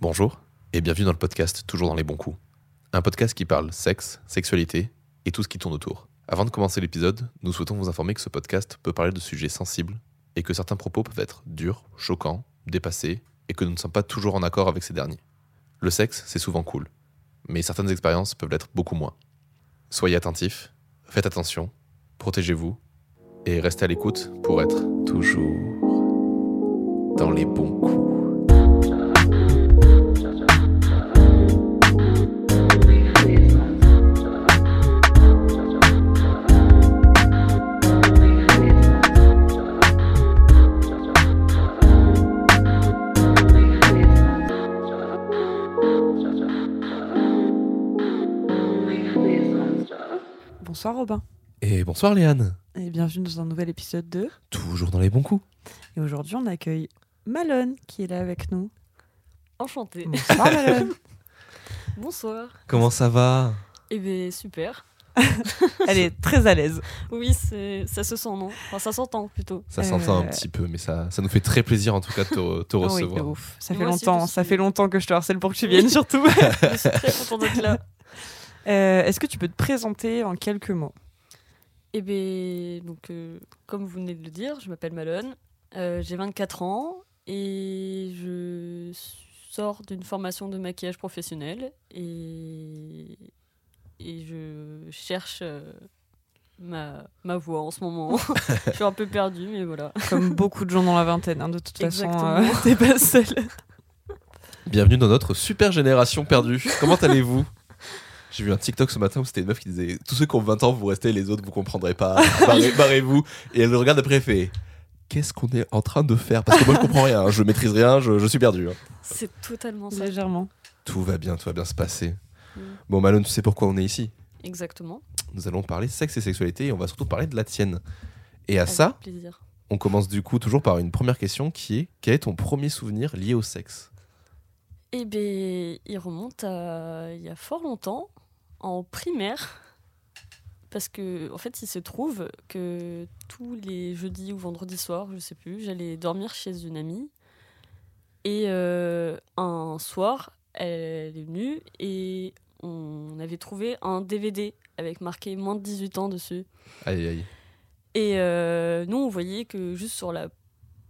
Bonjour et bienvenue dans le podcast Toujours dans les bons coups. Un podcast qui parle sexe, sexualité et tout ce qui tourne autour. Avant de commencer l'épisode, nous souhaitons vous informer que ce podcast peut parler de sujets sensibles et que certains propos peuvent être durs, choquants, dépassés et que nous ne sommes pas toujours en accord avec ces derniers. Le sexe, c'est souvent cool, mais certaines expériences peuvent l'être beaucoup moins. Soyez attentifs, faites attention, protégez-vous et restez à l'écoute pour être toujours dans les bons coups. Bonsoir Robin Et bonsoir Léane, et bienvenue dans un nouvel épisode de toujours dans les bons coups. et aujourd'hui on accueille Malone qui est là avec nous. Enchantée. Bonsoir Malone. Bonsoir. Comment ça va? Eh bien, super. Elle est très à l'aise. Oui, c'est ça se sent, non? Enfin, ça s'entend plutôt. Ça s'entend un Euh, petit peu, mais ça, ça nous fait très plaisir en tout cas de te, te Ah oui, recevoir. ouf. Ça fait aussi, longtemps, ça fait longtemps que je te harcèle pour que tu viennes surtout. Je suis très contente d'être là. Euh, Est-ce que tu peux te présenter en quelques mots? Eh bien, donc, euh, comme vous venez de le dire, je m'appelle Malone. Euh, J'ai 24 ans et je sors d'une formation de maquillage professionnel et, et je cherche euh, ma, ma voix en ce moment. je suis un peu perdue, mais voilà. Comme beaucoup de gens dans la vingtaine, hein, de toute façon, Exactement. euh, t'es pas seule. Bienvenue dans notre super génération perdue. Comment allez-vous? J'ai vu un TikTok ce matin où c'était une meuf qui disait Tous ceux qui ont 20 ans, vous restez, les autres, vous comprendrez pas. Barrez- Barrez-vous. Et elle le regarde après, elle fait Qu'est-ce qu'on est en train de faire? Parce que moi, je comprends rien. hein. Je maîtrise rien, je, je suis perdu. hein. C'est totalement ça. Légèrement. Tout va bien, tout va bien se passer. Mm. Bon, Malone, tu sais pourquoi on est ici? Exactement. Nous allons parler sexe et sexualité et on va surtout parler de la tienne. Et à Avec ça, plaisir. on commence du coup toujours par une première question qui est Quel est ton premier souvenir lié au sexe? Eh bien, il remonte à il y a fort longtemps, en primaire. Parce que, en fait, il se trouve que tous les jeudis ou vendredis soirs, je sais plus, j'allais dormir chez une amie. Et euh, un soir, elle est venue et on avait trouvé un DVD avec marqué moins de 18 ans dessus. Aïe, aïe. Et euh, nous, on voyait que juste sur, la,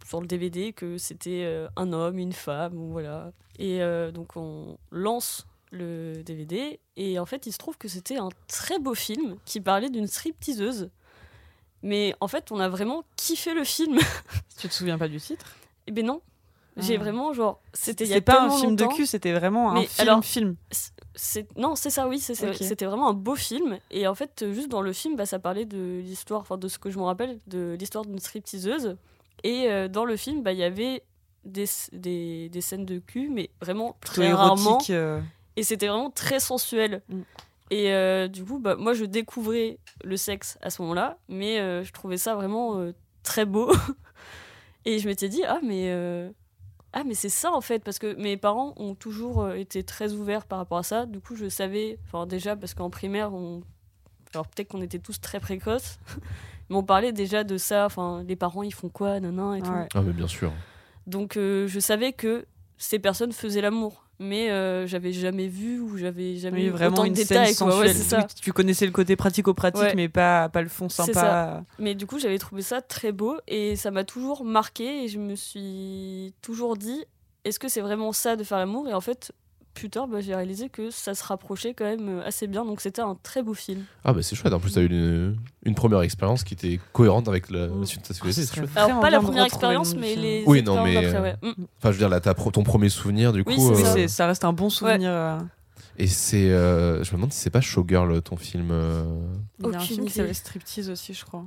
sur le DVD, que c'était euh, un homme, une femme, ou voilà. Et euh, donc, on lance le DVD, et en fait, il se trouve que c'était un très beau film qui parlait d'une stripteaseuse. Mais en fait, on a vraiment kiffé le film. Tu te souviens pas du titre? Et ben non. J'ai Ah. vraiment, genre, c'était il y a C'est pas un film de cul, c'était vraiment un Mais film alors- film. C'est non, c'est ça, oui, c'était vraiment un beau film. Et en fait, juste dans le film, bah, ça parlait de l'histoire, enfin de ce que je me rappelle, de l'histoire d'une stripteaseuse. Et euh, dans le film, bah, il y avait des, des, des scènes de cul, mais vraiment très rarement. euh, Et c'était vraiment très sensuel. Mm. Et euh, du coup, bah, moi, je découvrais le sexe à ce moment-là, mais euh, je trouvais ça vraiment très beau. et je m'étais dit, ah, mais, ah, mais c'est ça en fait, parce que mes parents ont toujours été très ouverts par rapport à ça. Du coup, je savais, enfin, déjà, parce qu'en primaire, on... alors peut-être qu'on était tous très précoces, mais on parlait déjà de ça, enfin, les parents, ils font quoi, nanan et tout. ouais. Ah, mais bien sûr. Donc euh, je savais que ces personnes faisaient l'amour, mais euh, j'avais jamais vu ou j'avais jamais Oui, eu vraiment autant de une scène détails. Quoi. Ouais, ça. Tu connaissais le côté pratico-pratique, Ouais. mais pas, pas le fond C'est sympa. Mais du coup j'avais trouvé ça très beau et ça m'a toujours marqué et je me suis toujours dit est-ce que c'est vraiment ça de faire l'amour? Et en fait plus tard bah, j'ai réalisé que ça se rapprochait quand même euh, assez bien, donc c'était un très beau film. Ah, bah c'est chouette. En plus, t'as eu une, une première expérience qui était cohérente avec la, la suite de ta sexualité. Ah, Alors pas la première expérience, mais film. les Oui, non, mais, euh, ouais. Mm. Enfin, je veux dire, là, pro- ton premier souvenir, du Oui, coup. c'est Oui, euh, ça. reste un bon souvenir. euh. Et c'est. euh, je me demande si c'est pas Showgirl, ton film. euh, Il y a un film qui s'appelle Striptease aussi, je crois.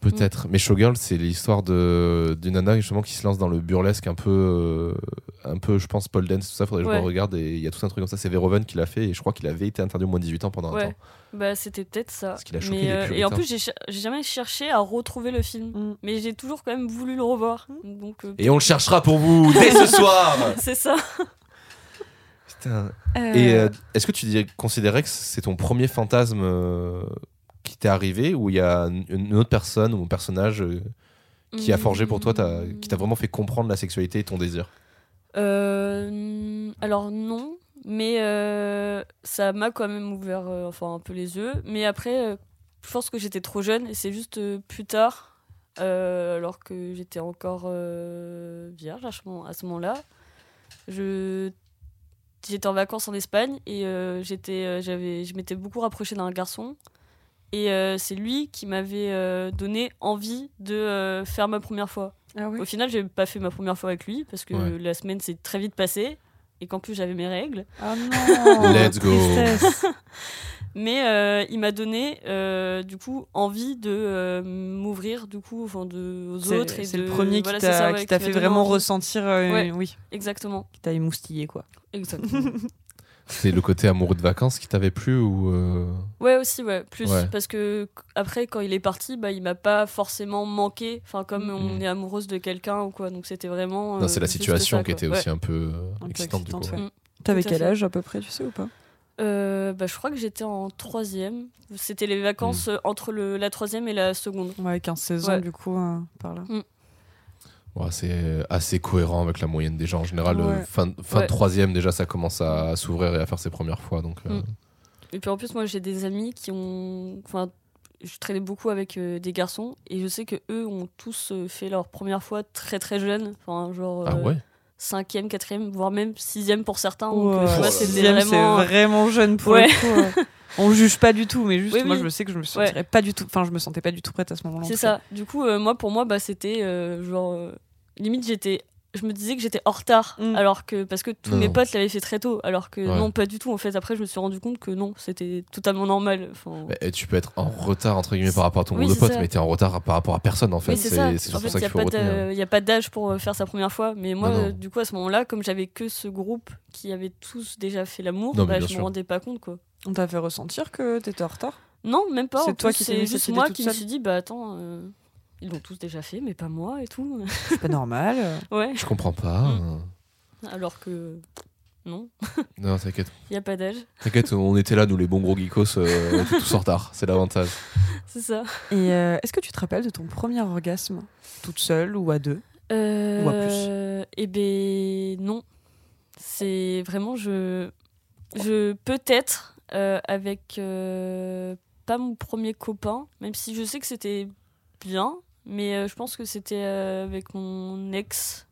Peut-être. Mais Showgirl, c'est l'histoire d'une nana justement qui se lance dans le burlesque un peu, euh, un peu, je pense, Paul dance, tout ça. Faudrait que je regarde. Et il y a tout un truc comme ça. C'est Verhoeven qui l'a fait. Et je crois qu'il avait été interdit au moins de 18 ans pendant un temps. Bah c'était peut-être ça. Parce qu'il a choqué Mais, les euh, et en plus j'ai jamais cherché à retrouver le film. Mm. Mais j'ai toujours quand même voulu le revoir. Donc, euh, Et on le cherchera pour vous dès ce soir. c'est ça. Putain. Euh, Et euh, est-ce que tu dirais- considérais que c'est ton premier fantasme euh, qui arrivé ou il y a une- autre personne ou un personnage euh, qui a forgé pour toi, qui t'a vraiment fait comprendre la sexualité et ton désir Euh, alors non, mais euh, ça m'a quand même ouvert enfin un peu les yeux. Mais après, je pense que j'étais trop jeune et c'est juste plus tard, alors que j'étais encore vierge à ce moment-là, je j'étais en vacances en Espagne et j'étais j'avais je m'étais beaucoup rapprochée d'un garçon et euh, c'est lui qui m'avait euh, donné envie de euh, faire ma première fois. Ah oui. Au final, j'ai pas fait ma première fois avec lui parce que Ouais. la semaine s'est très vite passée et qu'en plus j'avais mes règles. Ah non. Let's go. Mais euh, il m'a donné euh, du coup envie de euh, m'ouvrir du coup enfin de aux autres et c'est le premier voilà, qui t'a ouais, fait vraiment envie. ressentir. euh, Ouais. Oui, Exactement. qui t'a émoustillé quoi. Exactement. C'est le côté amoureux de vacances qui t'avait plu ou euh, ouais aussi ouais plus Ouais. parce que qu- après quand il est parti bah il m'a pas forcément manqué enfin comme on Mhm. est amoureuse de quelqu'un ou quoi donc c'était vraiment non, euh, c'est la situation ça, qui était Ouais. aussi un peu euh, Un peu excitante du coup. excitante, ouais. Mm. T'avais quel âge à peu près, tu sais ou pas? Euh, bah, je crois que j'étais en troisième. C'était les vacances euh, entre le, la troisième et la seconde. Ouais, 15-16 ans Ouais. du coup, euh, par là. Ouais, c'est assez cohérent avec la moyenne des gens. En général, euh, Ouais. fin, fin de Ouais. troisième, déjà, ça commence à s'ouvrir et à faire ses premières fois. Donc, euh, Mm. Et puis en plus, moi j'ai des amis qui ont. Enfin, je traînais beaucoup avec euh, des garçons et je sais que eux ont tous euh, fait leur première fois très très jeunes. Enfin, genre Ah ouais cinquième, quatrième, voire même sixième pour certains. Donc, vois, sixième, vraiment. c'est vraiment jeune pour Ouais. le coup. On juge pas du tout, mais juste Oui, moi oui. je sais que je me sentirais pas du tout. Enfin, je me sentais pas du tout prête à ce moment-là. en C'est ça. Du coup, euh, moi pour moi, bah, c'était euh, genre. Euh, limite, j'étais. Je me disais que j'étais en retard, Mm. alors que parce que tous Non, mes potes l'avaient fait très tôt, alors que Ouais. non, pas du tout. En fait, après, je me suis rendu compte que non, c'était totalement normal. Enfin, Mais, et tu peux être en retard, entre guillemets, par rapport à ton Oui, groupe de c'est potes, ça. mais t'es en retard par rapport à personne, en fait. C'est ça. c'est surtout En fait, ça il n'y qu'il a, faut pas retenir. d'a- y a pas d'âge pour euh, faire sa première fois. Mais moi, Non, non. euh, du coup, à ce moment-là, comme j'avais que ce groupe qui avait tous déjà fait l'amour, bah, je me rendais pas compte, quoi. On t'a fait ressentir que t'étais en retard? Non, même pas. C'est toi qui C'est juste moi qui me suis dit, bah attends, euh, ils l'ont tous déjà fait, mais pas moi et tout. C'est pas normal. ouais. Je comprends pas. Mm. Alors que non, Non, t'inquiète. il n'y a pas d'âge. T'inquiète, on était là, nous, les bons gros geekos, euh, on était tous en retard. C'est l'avantage. C'est ça. Et euh, est-ce que tu te rappelles de ton premier orgasme Toute seule ou à deux Euh, Ou à plus. Eh ben non. C'est vraiment je je peut-être euh, avec euh, pas mon premier copain, même si je sais que c'était bien, mais euh, je pense que c'était euh, avec mon ex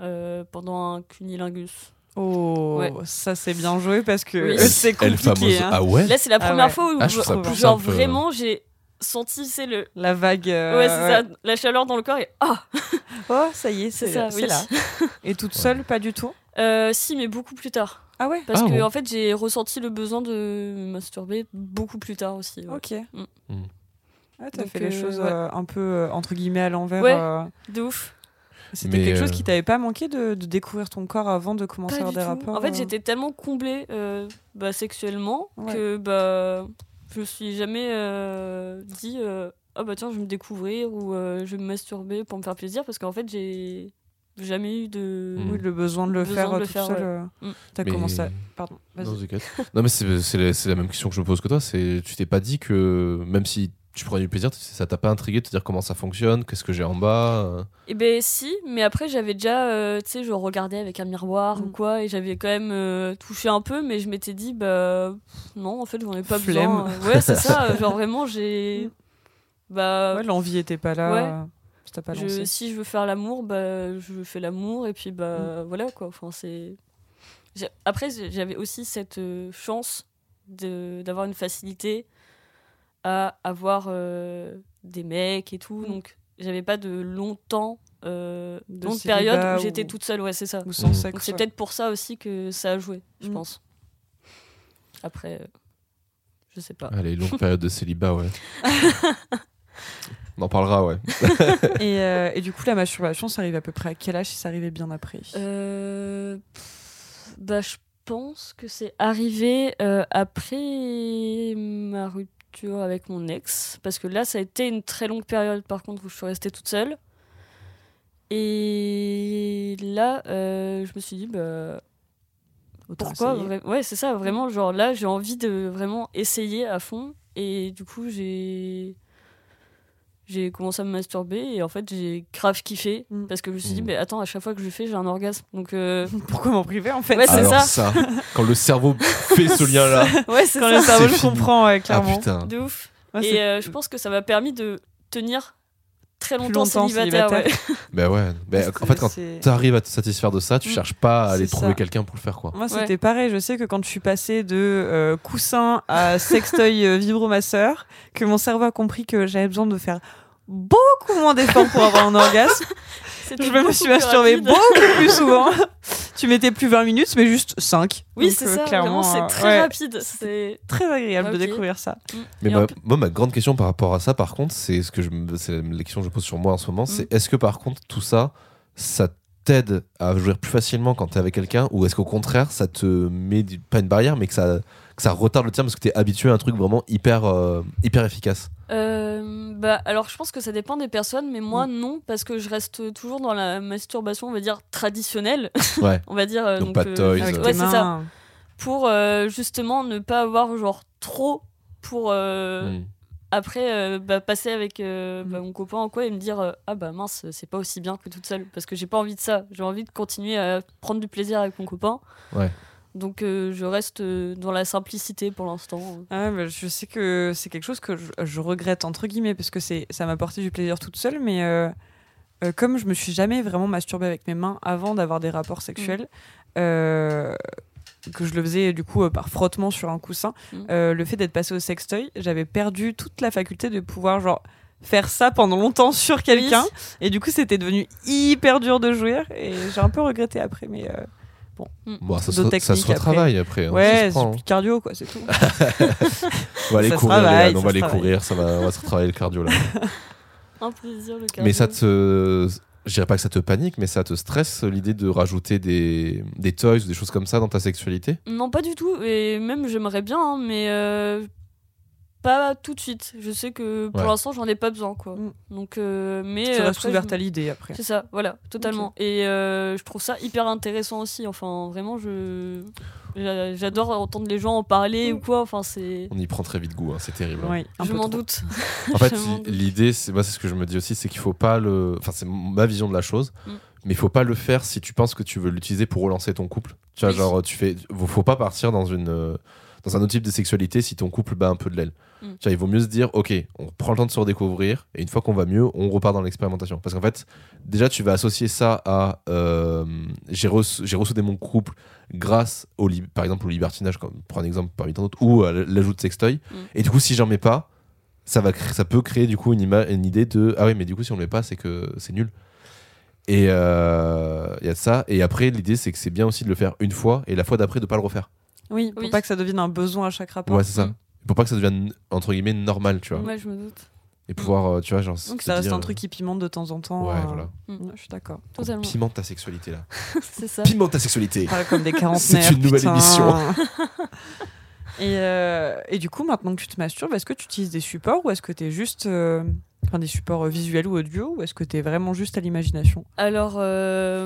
euh, pendant un cunilingus. Oh, Ouais. ça c'est bien joué parce que Oui. c'est Elle compliqué. fameuse. hein. Ah ouais Là, c'est la Ah première ouais. fois où Ah, je genre vraiment j'ai senti c'est le La vague. euh, ouais, c'est ça, la chaleur dans le corps et ah Oh, ça y est, C'est ça, oui. là. Et toute seule, pas du tout Euh, si mais beaucoup plus tard. Ah ouais Parce Ah que bon en fait, j'ai ressenti le besoin de me masturber beaucoup plus tard aussi. ouais. Ok. Mm. Mm. Ah, t'as fait les euh, choses ouais. euh, un peu euh, entre guillemets à l'envers. Ouais. euh. De ouf. C'était quelque chose qui t'avait pas manqué de, de découvrir ton corps avant de commencer Pas à avoir des tout. rapports En fait, euh j'étais tellement comblée euh, bah, sexuellement Ouais. que bah je me suis jamais euh, dit euh, ah bah tiens je vais me découvrir ou euh, je vais me masturber pour me faire plaisir parce qu'en fait j'ai jamais eu de Mm. Oui, le besoin de le Besoin faire de le toute faire, seule. ouais. euh, Mm. T'as Mais- commencé à... Pardon, vas-y. Non. Non, mais c'est la, c'est la même question que je me pose que toi. C'est tu t'es pas dit que même si tu prenais du plaisir, ça t'a pas intrigué de te dire comment ça fonctionne, qu'est-ce que j'ai en bas euh, Eh ben si, mais après j'avais déjà, euh, tu sais, je regardais avec un miroir ou Mm. quoi, et j'avais quand même euh, touché un peu, mais je m'étais dit, bah non, en fait j'en ai pas Flemme. besoin. Euh, Ouais, c'est ça, genre vraiment j'ai. Bah, Ouais, l'envie était pas là. Ouais. je- si je veux faire l'amour, bah je fais l'amour, et puis bah voilà quoi, enfin c'est. Après j'avais aussi cette chance de- d'avoir une facilité à avoir euh, des mecs et tout, donc j'avais pas de longtemps. Euh, De longue période où ou- j'étais toute seule, ouais, c'est ça. Ou sans sexe. Donc c'est peut-être pour ça aussi que ça a joué, je Mm. pense. Après, euh, je sais pas. Allez, longue période de célibat, ouais. On en parlera, ouais. et, euh, et du coup, la masturbation, ça arrive à peu près à quel âge si ça arrivait bien après? Euh, pff, bah, je pense que c'est arrivé euh, après ma rupture avec mon ex, parce que là, ça a été une très longue période, par contre, où je suis restée toute seule. Et là, euh, je me suis dit, bah, Autant pourquoi essayer. Ouais, c'est ça, vraiment. Genre là, j'ai envie de vraiment essayer à fond. Et du coup, j'ai. J'ai commencé à me masturber et en fait j'ai grave kiffé Mm. parce que je me suis dit Mm. mais attends à chaque fois que je le fais j'ai un orgasme donc euh, Pourquoi m'en priver en fait Ouais, c'est ça. Quand le cerveau fait ce lien-là. ouais c'est Quand ça le cerveau C'est le comprend, ouais, Ah clairement. putain. de ouf Ouais, et euh, je pense que ça m'a permis de tenir très longtemps, longtemps célibataire, célibataire. ouais. Bah ouais. Bah, en fait, quand C'est- tu arrives à te satisfaire de ça, tu Mm. cherches pas à aller trouver quelqu'un pour le faire, quoi. Moi, Ouais. c'était pareil. Je sais que quand je suis passée de euh, coussin à sextoy euh, vibromasseur, que mon cerveau a compris que j'avais besoin de faire beaucoup moins d'efforts pour avoir un orgasme. Je me suis masturbée beaucoup plus souvent. tu mettais plus 20 minutes, mais juste 5. oui c'est euh, ça clairement, c'est euh, très ouais, rapide. C'est Très agréable de découvrir ça. Mais Et ma- moi, ma grande question par rapport à ça, par contre, c'est ce que je la question que je pose sur moi en ce moment, c'est est-ce que par contre tout ça, ça t'aide à jouir plus facilement quand t'es avec quelqu'un, ou est-ce qu'au contraire, ça te met du- pas une barrière, mais que ça que ça retarde le tien parce que t'es habitué à un truc vraiment hyper euh, hyper efficace? Euh, bah, alors je pense que ça dépend des personnes, mais moi Mm. non, parce que je reste toujours dans la masturbation, on va dire traditionnelle, Ouais. on va dire. euh, Donc pas de toys, Avec ouais, c'est ça. Pour euh, justement ne pas avoir genre trop pour euh, Mm. Après euh, bah, passer avec euh, Mm. bah, mon copain en quoi et me dire euh, ah bah mince c'est pas aussi bien que toute seule parce que j'ai pas envie de ça, j'ai envie de continuer à prendre du plaisir avec mon copain. Ouais. Donc euh, je reste dans la simplicité pour l'instant. Ah, bah, je sais que c'est quelque chose que je, je regrette entre guillemets parce que c'est ça m'a apporté du plaisir toute seule, mais euh, euh, comme je me suis jamais vraiment masturbée avec mes mains avant d'avoir des rapports sexuels, euh, que je le faisais du coup euh, par frottement sur un coussin, Mm. euh, le fait d'être passé au sextoy, j'avais perdu toute la faculté de pouvoir genre faire ça pendant longtemps sur quelqu'un et du coup c'était devenu hyper dur de jouir et j'ai un peu regretté après mais euh, Bon, ça, se, ça se retravaille après. hein, ouais c'est plus cardio quoi c'est tout hein. On va aller ça courir, travaille, on va aller travaille. courir, ça va, on va se retravailler le cardio là. Un plaisir le Mais ça cardio. te. Je dirais pas que ça te panique, mais ça te stresse l'idée de rajouter des, toys ou des choses comme ça dans ta sexualité? Non, pas du tout. Et même, j'aimerais bien, hein, mais euh, pas tout de suite. Je sais que pour Ouais. l'instant, j'en ai pas besoin, quoi. Mm. Donc, euh, mais tu euh, ouverte je- à l'idée après C'est ça, voilà, totalement. Et euh, je trouve ça hyper intéressant aussi. Enfin, vraiment, je j'a- j'adore entendre les gens en parler Mm. ou quoi. Enfin, c'est. On y prend très vite goût, hein, c'est terrible. hein. Oui, Je peu m'en doute. En fait, l'idée, c'est moi, c'est ce que je me dis aussi, c'est qu'il faut pas le. Enfin, c'est ma vision de la chose, Mm. mais il faut pas le faire si tu penses que tu veux l'utiliser pour relancer ton couple. Tu vois, Oui. genre, tu fais. Faut pas partir dans une. Dans un autre type de sexualité, si ton couple bat un peu de l'aile. Mm. Il vaut mieux se dire, ok, on prend le temps de se redécouvrir, et une fois qu'on va mieux, on repart dans l'expérimentation. Parce qu'en fait, déjà, tu vas associer ça à, euh, j'ai ressoudé mon couple grâce au, par exemple, au libertinage, comme, pour un exemple parmi tant d'autres, ou à l'ajout de sextoy. Mm. Et du coup, si j'en mets pas, ça va ça peut créer du coup une, une idée de ah oui mais du coup si on le met pas c'est que c'est nul et euh, il y a de ça et après l'idée c'est que c'est bien aussi de le faire une fois et la fois d'après de pas le refaire Oui, pour Oui. pas que ça devienne un besoin à chaque rapport. ouais c'est ça Mm. pour pas que ça devienne entre guillemets normal tu vois Ouais, je me doute. et pouvoir euh, tu vois genre Donc ça reste dire, un truc qui pimente de temps en temps. ouais euh, voilà ouais, je suis d'accord. Totalement. pimente ta sexualité là C'est ça. pimente ta sexualité Pas comme des quarantenaires. C'est une nouvelle putain. émission. et, euh, et du coup, maintenant que tu te masturbes, est-ce que tu utilises des supports ou est-ce que tu es juste. euh, Enfin, des supports euh, visuels ou audio ou est-ce que tu es vraiment juste à l'imagination? Alors,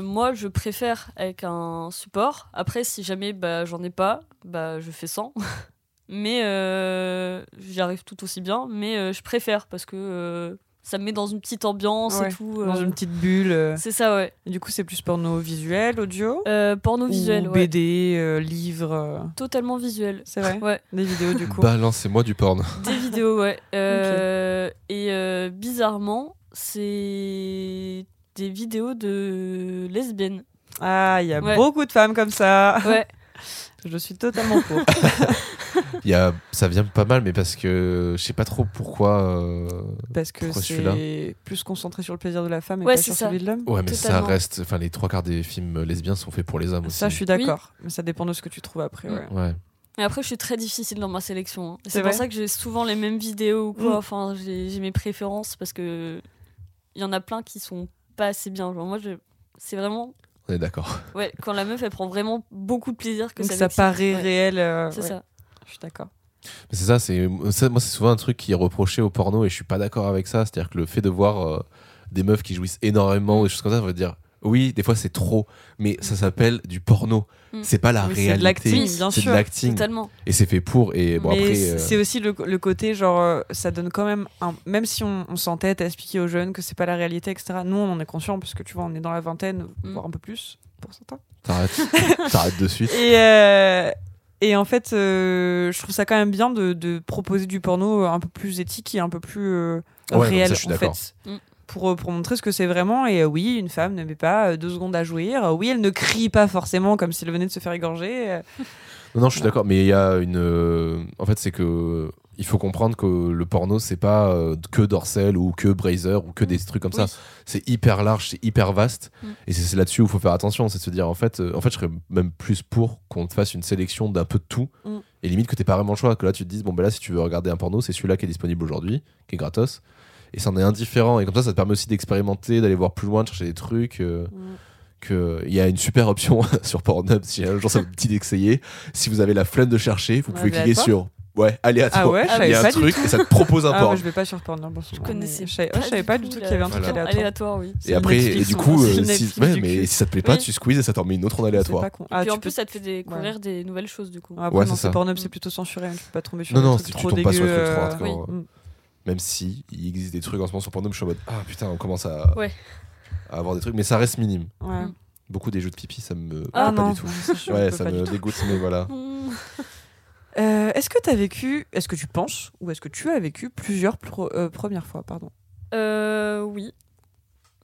moi, je préfère avec un support. Après, si jamais bah, j'en ai pas, bah, je fais sans. mais j'y arrive tout aussi bien. Mais je préfère parce que ça me met dans une petite ambiance Ouais, et tout. Dans euh, une petite bulle. euh. C'est ça, ouais. Et du coup, c'est plus porno visuel, audio Euh, porno visuel, ou ouais. BD, euh, livre. Totalement visuel. C'est vrai Ouais, Des vidéos du coup. balancez-moi du porn des vidéos, ouais. Euh, Et euh, bizarrement, c'est des vidéos de lesbiennes. Ah, il y a Ouais. beaucoup de femmes comme ça. Ouais. Je suis totalement pour. il y a ça vient pas mal mais parce que je sais pas trop pourquoi euh, Parce que Pourquoi celui-là c'est plus concentré sur le plaisir de la femme et Ouais, pas c'est sur ça. celui de l'homme. ouais mais ça Totalement. reste enfin les trois quarts des films lesbiens sont faits pour les hommes aussi Ça, je suis d'accord. Mais ça dépend de ce que tu trouves après. Ouais. ouais Mais après, je suis très difficile dans ma sélection. hein. C'est C'est pour vrai ça que j'ai souvent les mêmes vidéos ou quoi. Mm. Enfin, j'ai j'ai mes préférences parce que il y en a plein qui sont pas assez bien. Genre, moi, je... c'est vraiment. On est d'accord Ouais, quand la meuf, elle prend vraiment beaucoup de plaisir que Donc ça paraît Ouais, réel. euh, C'est ouais. ça. Je suis d'accord. Mais c'est ça, c'est moi c'est souvent un truc qui est reproché au porno et je suis pas d'accord avec ça. C'est-à-dire que le fait de voir euh, des meufs qui jouissent énormément ou des choses comme ça, ça veut dire Oui, des fois c'est trop, mais ça s'appelle du porno. Mm. C'est pas la Oui, c'est réalité. l'acting, bien C'est de sûr. l'acting. Totalement. Et c'est fait pour. Et bon, mais après. c- euh, c'est aussi le, le côté genre euh, ça donne quand même un, même si on, on s'entête à expliquer aux jeunes que c'est pas la réalité etc nous on en est conscient parce que tu vois on est dans la vingtaine Mm. voire un peu plus pour certains T'arrêtes. T'arrêtes de suite. et euh, et en fait euh, je trouve ça quand même bien de, de proposer du porno un peu plus éthique et un peu plus euh, Ouais, réel ça, je suis en fait Mm. Pour, euh, pour montrer ce que c'est vraiment et euh, oui une femme ne met pas euh, deux secondes à jouir Euh, oui elle ne crie pas forcément comme s'elle venait de se faire égorger Non, non, je suis d'accord, mais il y a une. En fait, c'est que. Il faut comprendre que le porno, c'est pas que Dorsel ou que Brazer ou que des trucs comme ça. C'est hyper large, c'est hyper vaste. Mm. Et c'est c'est là-dessus où il faut faire attention. C'est de se dire, en fait, en fait, je serais même plus pour qu'on te fasse une sélection d'un peu de tout. Mm. Et limite que t'aies pas vraiment le choix. Que là, tu te dises, bon, ben là, si tu veux regarder un porno, c'est celui-là qui est disponible aujourd'hui, qui est gratos. Et c'en est indifférent. Et comme ça, ça te permet aussi d'expérimenter, d'aller voir plus loin, de chercher des trucs. euh, que il y a une super option sur Pornhub si un jour ça vous dit d'essayer si vous avez la flemme de chercher vous pouvez cliquer Aléatoire sur ouais aléatoire ah ouais je Ah, savais il y a pas un du truc tout. et ça te propose un Ah, porn moi, je vais pas sur Pornhub. Je connaissais Je savais, pas ouais, du pas tout du tout la- qu'il y avait un truc Voilà. aléatoire. Aléatoire, oui. Et après et du on coup euh, si, ouais, du mais si ça te plaît pas Oui. tu squeezes et ça t'en met une autre en aléatoire pas con. Et Ah, puis tu en plus, ça te fait découvrir des nouvelles choses du coup. Après, Ouais, non, c'est. Pornhub, Mm. c'est plutôt censuré. Tu peux pas tomber sur non non trucs si tu trop tombes pas sur les dégueux, même si il existe des trucs en ce moment sur Pornhub je suis en mode ah putain on commence à Ouais. à avoir des trucs mais ça reste minime Ouais. Beaucoup des jeux de pipi ça me Ah, pas non, du tout je ouais peux ça pas du me tout. dégoûte mais voilà. Euh, Est-ce que tu as vécu, est-ce que tu penses, ou est-ce que tu as vécu plusieurs pro- euh, premières fois, pardon? Euh, oui.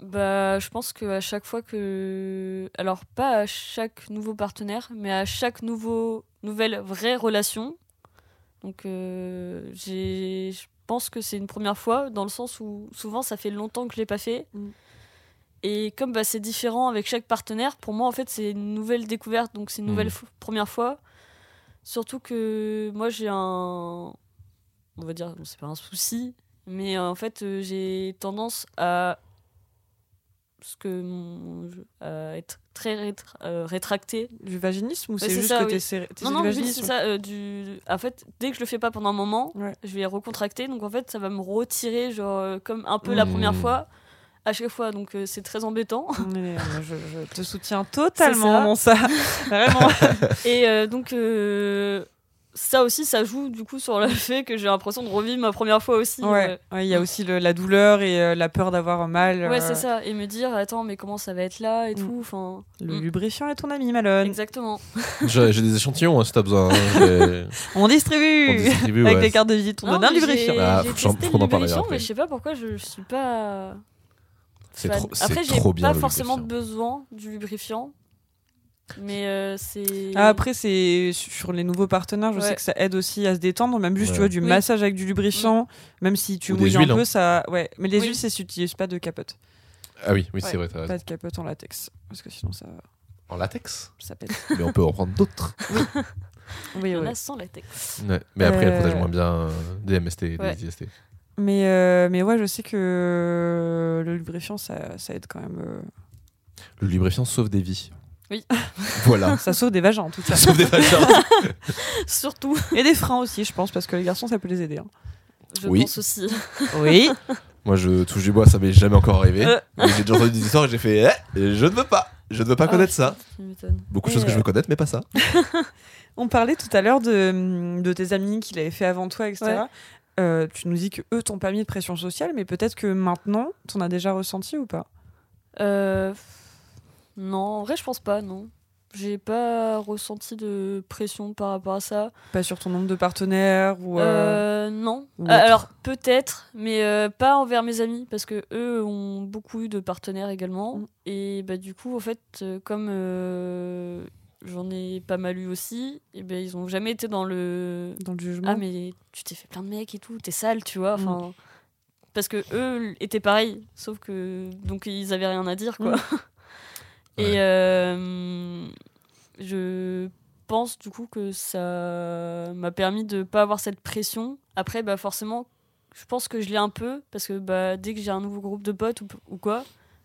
Bah, je pense que à chaque fois que, alors pas à chaque nouveau partenaire, mais à chaque nouveau nouvelle vraie relation. Donc, euh, j'ai, je pense que c'est une première fois dans le sens où souvent ça fait longtemps que je l'ai pas fait. Mm. Et comme bah, c'est différent avec chaque partenaire, pour moi en fait c'est une nouvelle découverte, donc c'est une nouvelle Mm. première fois. Surtout que moi j'ai un, on va dire, c'est pas un souci, mais euh, en fait euh, j'ai tendance à ce que mon- à être très rétra- euh, rétracté. Du vaginisme ou c'est c'est juste ça, que oui. t'es Non du non, c'est ça. euh, du, en fait, dès que je le fais pas pendant un moment, Ouais. je vais recontracter, donc en fait ça va me retirer genre euh, comme un peu la Mm. première fois à chaque fois, donc euh, c'est très embêtant. Mais, euh, je, je te soutiens totalement ça. dans ça. Vraiment. Et euh, donc, euh, ça aussi, ça joue du coup sur le fait que j'ai l'impression de revivre ma première fois aussi. Ouais, ouais, il y a aussi le- la douleur et euh, la peur d'avoir mal. euh. Ouais, euh, c'est ça. Et me dire, attends, mais comment ça va être là et Mm. tout. Enfin, Le Mm. lubrifiant est ton ami, Malone. exactement. j'ai des échantillons hein, si t'as besoin hein. On distribue, on distribue avec ouais. des cartes de visite. On Non, donne un lubrifiant. J'ai Ah, j'ai j'en- testé le lubrifiant, mais je sais pas pourquoi je suis pas. Trop- Après, j'ai pas forcément besoin du lubrifiant. Mais euh, c'est. Ah, après, c'est sur les nouveaux partenaires, je Ouais. sais que ça aide aussi à se détendre, même juste, Ouais. tu vois, du Oui. massage avec du lubrifiant, même si tu Ou mouilles huiles, un hein. peu, ça. Ouais, mais les Oui. huiles, ça s'utilise pas de capote. ah oui oui c'est vrai. Pas de capote en latex. Parce que sinon, ça, en latex ça pète. mais on peut en prendre d'autres Oui, Il y en oui. a sans latex. Ouais, mais après elle Euh, protège moins bien euh, des MST et Ouais. des IST Mais, euh, mais ouais, je sais que le lubrifiant, ça, ça aide quand même. euh, le lubrifiant sauve des vies Oui. voilà Ça sauve des vagins, en tout cas. sauve des vagins Surtout, Et des freins aussi, je pense, parce que les garçons, ça peut les aider. hein. je Oui. pense aussi. Oui. Moi, je touche du bois, ça m'est jamais encore arrivé. Euh. J'ai déjà entendu des histoires et j'ai fait eh, je ne veux pas. Je ne veux pas Ah, connaître ça. Beaucoup de choses que je euh, veux connaître, mais pas ça. On parlait tout à l'heure de, de tes amis qui l'avaient fait avant toi, etc. Ouais. Euh, tu nous dis que eux t'ont pas mis de pression sociale, mais peut-être que maintenant, t'en as déjà ressenti ou pas? Euh, non, en vrai, je pense pas, non. J'ai pas ressenti de pression par rapport à ça. Pas sur ton nombre de partenaires ou euh, Euh, non. ou autre. alors, peut-être, mais euh, pas envers mes amis, parce que eux ont beaucoup eu de partenaires également. Mm. Et bah, du coup, en fait, comme j'en ai pas mal eu aussi, et ben ils ont jamais été dans le. dans le jugement. Ah, mais tu t'es fait plein de mecs et tout, t'es sale, tu vois. Mm. Enfin. Parce que eux étaient pareils, sauf que. Donc, ils avaient rien à dire, quoi. Mm. Et euh, je pense du coup que ça m'a permis de pas avoir cette pression. Après, bah forcément, je pense que je l'ai un peu parce que bah, dès que j'ai un nouveau groupe de potes ou, ou quoi,